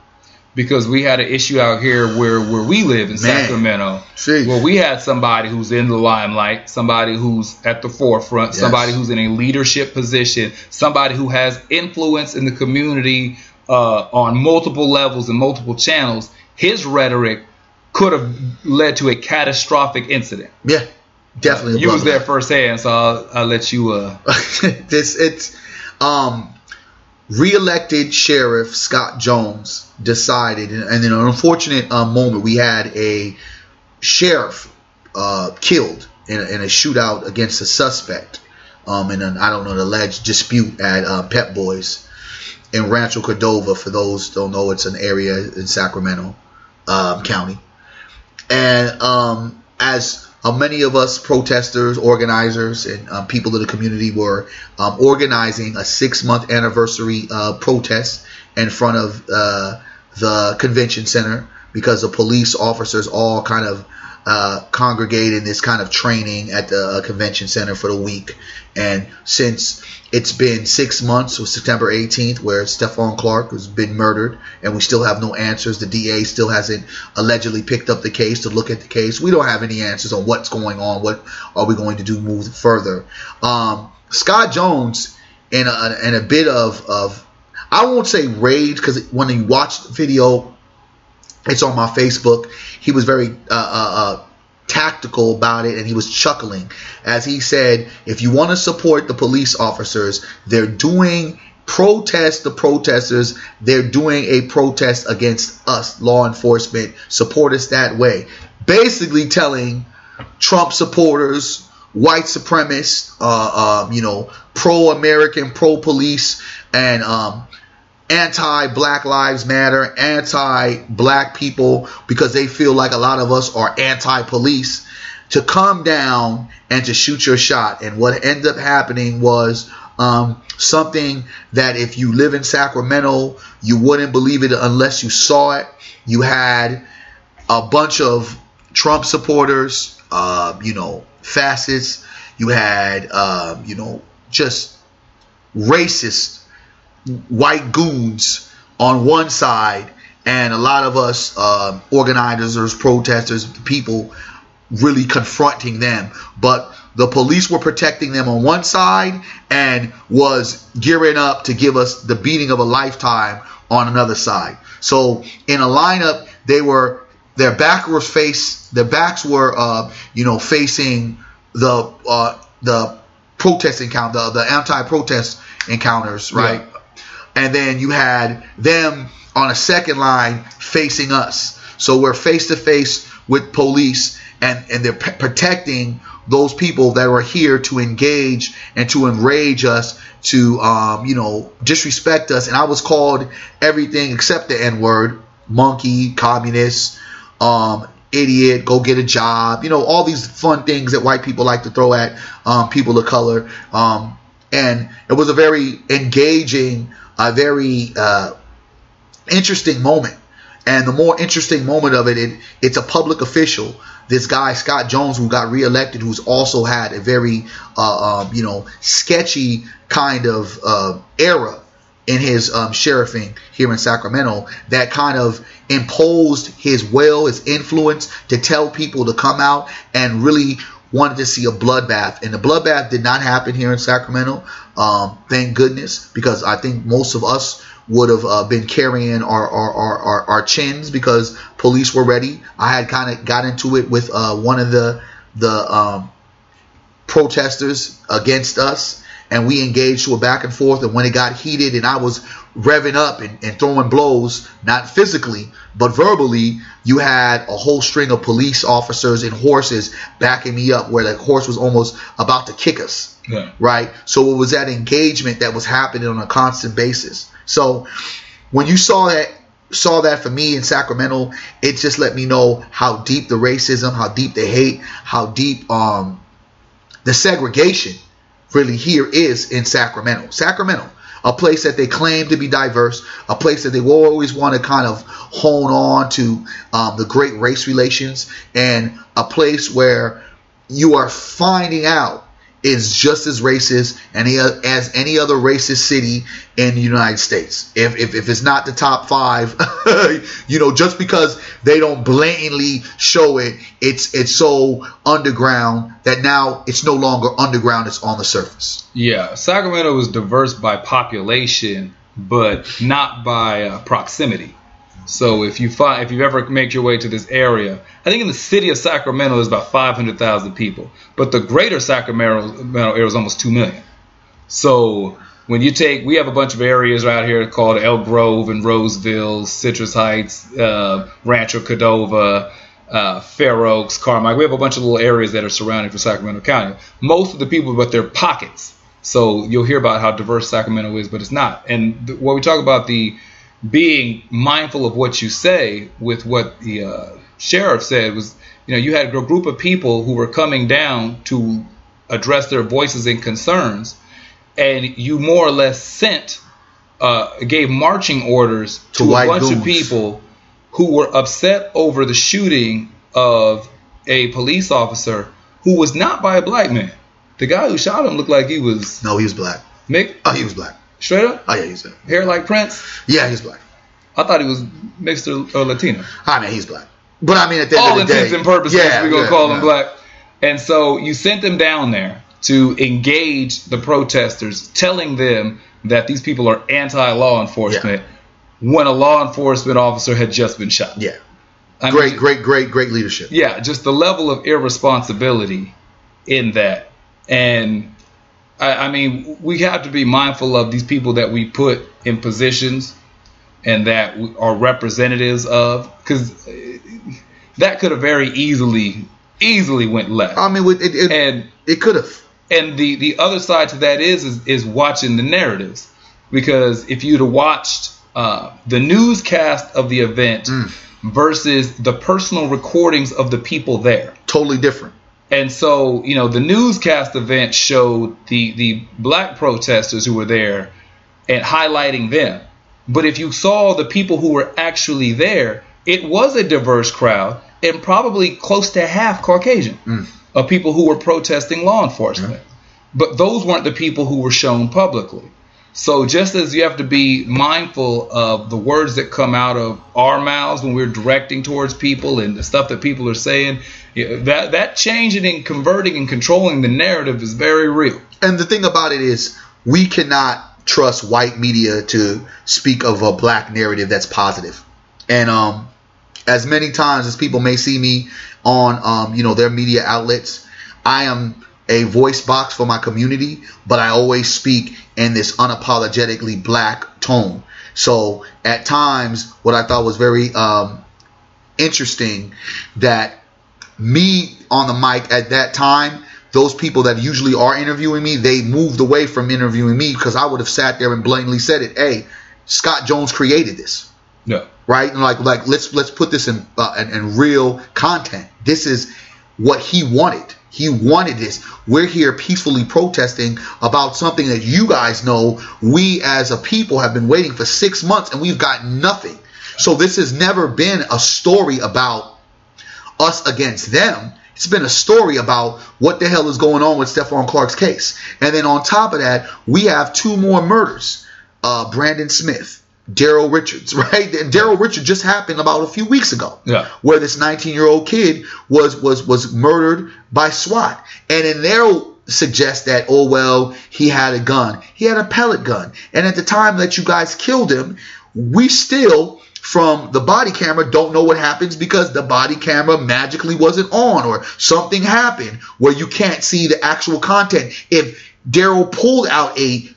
Because we had an issue out here where, where we live in Man. Sacramento, Jeez. where we had somebody who's in the limelight, somebody who's at the forefront, Yes. somebody who's in a leadership position, somebody who has influence in the community uh, on multiple levels and multiple channels. His rhetoric could have led to a catastrophic incident. Yeah, definitely. a You was there firsthand, so I'll, I'll let you. Uh, this it's um re-elected sheriff Scott Jones decided and in an unfortunate uh, moment we had a sheriff uh, killed in a, in a shootout against a suspect um, in an I don't know an alleged dispute at uh, Pep Boys in Rancho Cordova. For those don't know it's an area in Sacramento um, County. And um, as uh, many of us protesters, organizers, and um, people of the community were um, organizing a six month anniversary uh, protest in front of uh, the convention center because the police officers all kind of uh, congregate in this kind of training at the uh, convention center for the week. And since it's been six months, so September 18th, where Stephon Clark has been murdered, and we still have no answers. The DA still hasn't allegedly picked up the case to look at the case. We don't have any answers on what's going on. What are we going to do move further? Um, Scott Jones, in a, in a bit of, of I won't say rage, because when you watch the video, it's on my Facebook. He was very uh, uh, uh, tactical about it and he was chuckling as he said, if you want to support the police officers, they're doing protest the protesters. They're doing a protest against us, law enforcement. Support us that way. Basically telling Trump supporters, white supremacists, uh, um, you know, pro-American, pro-police, and um, anti-Black Lives Matter, anti-Black people, because they feel like a lot of us are anti-police, to come down and to shoot your shot. And what ended up happening was um, something that if you live in Sacramento, you wouldn't believe it unless you saw it. You had a bunch of Trump supporters, uh, you know, fascists. You had, uh, you know, just racist white goons on one side, and a lot of us um organizers, protesters, people really confronting them. But the police were protecting them on one side and was gearing up to give us the beating of a lifetime on another side. So in a lineup, they were their back was face their backs were uh, you know facing the uh, the protest encounter the, the anti-protest encounters right and then you had them on a second line facing us so we're face to face with police and and they're p- protecting those people that were here to engage and to enrage us to um, you know disrespect us and i was called everything except the n word monkey communist um, idiot, go get a job, you know, all these fun things that white people like to throw at um, people of color. Um, and it was a very engaging, a very uh, interesting moment. And the more interesting moment of it, it, it's a public official. This guy Scott Jones, who got reelected, who's also had a very, uh, um, you know, sketchy kind of uh, era in his um, sheriffing here in Sacramento that kind of imposed his will, his influence to tell people to come out and really wanted to see a bloodbath. And the bloodbath did not happen here in Sacramento, um, thank goodness, because I think most of us would have uh, been carrying our, our, our, our, our chins because police were ready. I had kind of got into it with uh, one of the the um, protesters against us and we engaged to a back and forth and when it got heated and i was revving up and, and throwing blows not physically but verbally you had a whole string of police officers and horses backing me up where the horse was almost about to kick us Yeah. right so it was that engagement that was happening on a constant basis so when you saw that saw that for me in Sacramento, it just let me know how deep the racism, how deep the hate, how deep um the segregation really here is in Sacramento. Sacramento. A place that they claim to be diverse, a place that they will always want to kind of hone on to um, the great race relations, and a place where you are finding out is just as racist any, as any other racist city in the United States. If, if, if it's not the top five, you know, just because they don't blatantly show it, it's it's so underground that now it's no longer underground; it's on the surface. Yeah, Sacramento was diverse by population, but not by uh, proximity. So if you find if you've ever make your way to this area, I think in the city of Sacramento there's about 500,000 people, but the greater Sacramento area is almost two million. So when you take, we have a bunch of areas right here called Elk Grove and Roseville, Citrus Heights, uh, Rancho Cordova, uh, Fair Oaks, Carmichael. We have a bunch of little areas that are surrounding for Sacramento County. Most of the people, but they're pockets. So you'll hear about how diverse Sacramento is, but it's not. And th- when we talk about the being mindful of what you say with what the uh, sheriff said was, you know, you had a group of people who were coming down to address their voices and concerns, and you more or less sent, uh, gave marching orders to, To a bunch of people who were upset over the shooting of a police officer who was not by a black man. The guy who shot him looked like he was No, he was black. Mick, Oh, he was black. Straight up, Oh yeah, he's black. hair like Prince. Yeah, he's black. I thought he was mixed or, or uh, Latino. I ah, mean, he's black. But I mean, at the All the day, intents and purposes, yeah, we're gonna yeah, call him yeah. black. And so you sent them down there to engage the protesters, telling them that these people are anti-law enforcement when a law enforcement officer had just been shot. Yeah, I great, mean, great, great, great leadership. yeah, just the level of irresponsibility in that. And I, I mean, we have to be mindful of these people that we put in positions and that are representatives of, because that could have very easily, easily went left. I mean, it, it, And it could have. and the the other side to that is is, is watching the narratives because if you'd have watched uh, the newscast of the event Mm. versus the personal recordings of the people there Totally different. And so you know the newscast event showed the the black protesters who were there and highlighting them. But if you saw the people who were actually there it was a diverse crowd and probably close to half caucasian mm. of people who were protesting law enforcement. But those weren't the people who were shown publicly so just as you have to be mindful of the words that come out of our mouths when we're directing towards people and the stuff that people are saying, that that changing and converting and controlling the narrative is very real. And the thing about it is, we cannot trust white media to speak of a black narrative that's positive. And um, as many times as people may see me on, um, you know, their media outlets, I am a voice box for my community, but I always speak in this unapologetically black tone. So at times, what I thought was very um, interesting that me on the mic at that time, those people that usually are interviewing me, they moved away from interviewing me because I would have sat there and blatantly said it. Hey, Scott Jones created this, No. right? And like, like let's let's put this in, uh, in in real content. This is what he wanted. He wanted this. We're here peacefully protesting about something that you guys know we as a people have been waiting for six months and we've got nothing. So this has never been a story about us against them. It's been a story about what the hell is going on with Stephon Clark's case. And then on top of that, we have two more murders. Uh, Brandon Smith, Darell Richards, right? And Darell Richards just happened about a few weeks ago. Yeah. Where this 19 year old kid was was was murdered by SWAT. And then they'll suggest that, oh well, he had a gun. He had a pellet gun. And at the time that you guys killed him, we still from the body camera don't know what happens because the body camera magically wasn't on or something happened where you can't see the actual content. If Darell pulled out a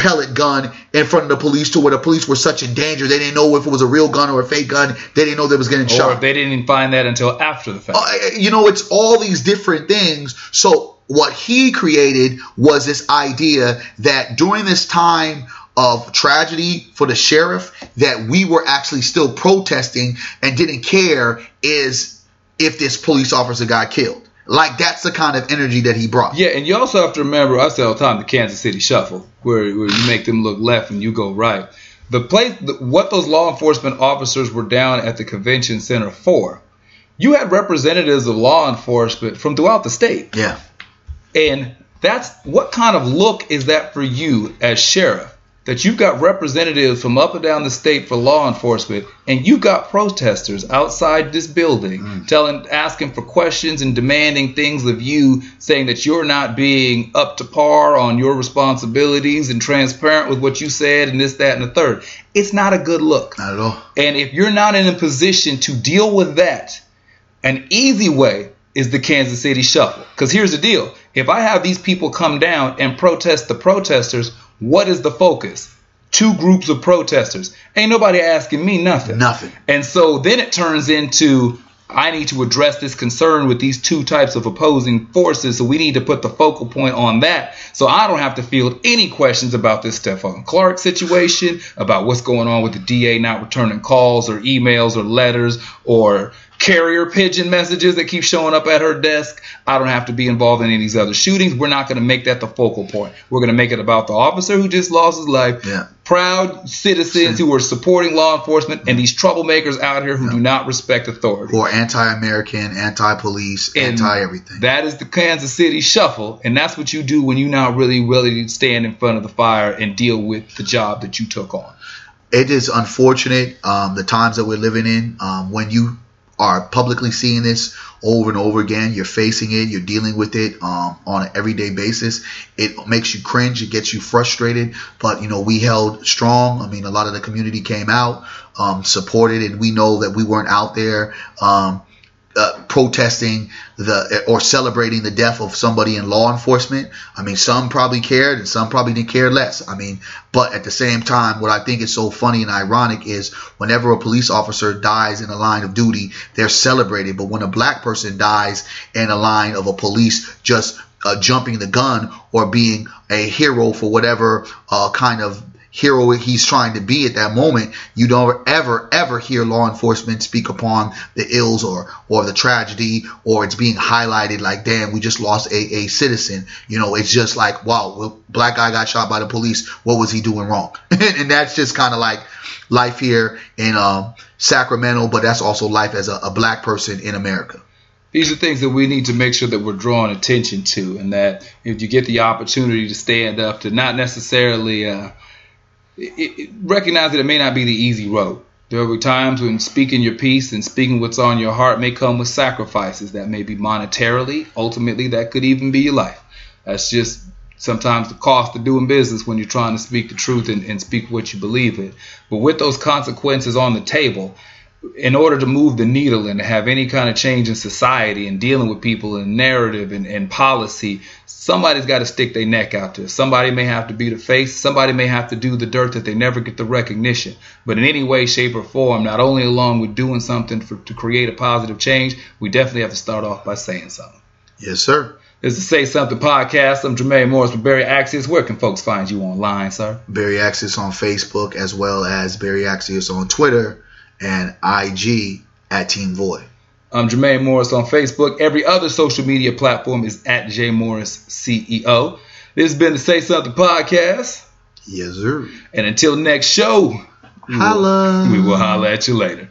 pellet gun in front of the police to where the police were such in danger they didn't know if it was a real gun or a fake gun they didn't know they was getting Or shot they didn't even find that until after the fact. uh, you know, it's all these different things. So what he created was this idea that during this time of tragedy for the sheriff, that we were actually still protesting and didn't care is if this police officer got killed. Like that's the kind of energy that he brought. Yeah, and you also have to remember, I say all the time, the Kansas City Shuffle, where, where you make them look left and you go right. The place, the, what those law enforcement officers were down at the convention center for, you had representatives of law enforcement from throughout the state. Yeah. And that's what kind of look is that for you as sheriff? That you've got representatives from up and down the state for law enforcement, and you've got protesters outside this building Mm. telling, asking for questions and demanding things of you, saying that you're not being up to par on your responsibilities and transparent with what you said and this, that, and the third. It's not a good look. Not at all. And if you're not in a position to deal with that, an easy way is the Kansas City Shuffle. Because here's the deal if I have these people come down and protest the protesters, what is the focus? Two groups of protesters. Ain't nobody asking me nothing. Nothing. And so then it turns into I need to address this concern with these two types of opposing forces. So we need to put the focal point on that. So I don't have to field any questions about this Stephon Clark situation, about what's going on with the DA not returning calls or emails or letters or carrier pigeon messages that keep showing up at her desk. I don't have to be involved in any of these other shootings. We're not going to make that the focal point. We're going to make it about the officer who just lost his life. Yeah. Proud citizens who are supporting law enforcement and these troublemakers out here who do not respect authority. Who are anti-American, anti-police, anti-everything. That is the Kansas City shuffle, and that's what you do when you're not really, really stand in front of the fire and deal with the job that you took on. it is unfortunate um, the times that we're living in um, when you are publicly seeing this over and over again. You're facing it. You're dealing with it um, on an everyday basis. It makes you cringe. It gets you frustrated. But you know we held strong. I mean a lot of the community came out um, supported. And we know that we weren't out there um, uh, protesting the or celebrating the death of somebody in law enforcement. I mean, some probably cared and some probably didn't care less. I mean, but at the same time, what I think is so funny and ironic is whenever a police officer dies in a line of duty, they're celebrated. But when a black person dies in a line of a police just uh, jumping the gun or being a hero for whatever uh, kind of hero he's trying to be at that moment, you don't ever, ever hear law enforcement speak upon the ills or, or the tragedy or it's being highlighted like, damn, we just lost a, a citizen. You know, it's just like, wow, well, black guy got shot by the police. What was he doing wrong? and that's just kind of like life here in um, Sacramento, but that's also life as a, a black person in America. These are things that we need to make sure that we're drawing attention to, and that if you get the opportunity to stand up, to not necessarily uh, it, it, recognize that it may not be the easy road. There will be times when speaking your piece and speaking what's on your heart may come with sacrifices that may be monetarily. Ultimately, that could even be your life. That's just sometimes the cost of doing business when you're trying to speak the truth and, and speak what you believe in. But with those consequences on the table, in order to move the needle and to have any kind of change in society and dealing with people and narrative and, and policy, somebody's got to stick their neck out there. Somebody may have to be the face. Somebody may have to do the dirt that they never get the recognition. But in any way, shape, or form, not only along with doing something for, to create a positive change, we definitely have to start off by saying something. Yes, sir. This is the Say Something podcast. I'm Jermaine Morris with Barry Accius. Where can folks find you online, sir? Barry Accius on Facebook as well as Barry Accius on Twitter and IG at Team Void. I'm Jermaine Morris on Facebook. Every other social media platform is at J Morris CEO. This has been the Say Something podcast. Yes, sir. And until next show, we will, Holla. we will holla at you later.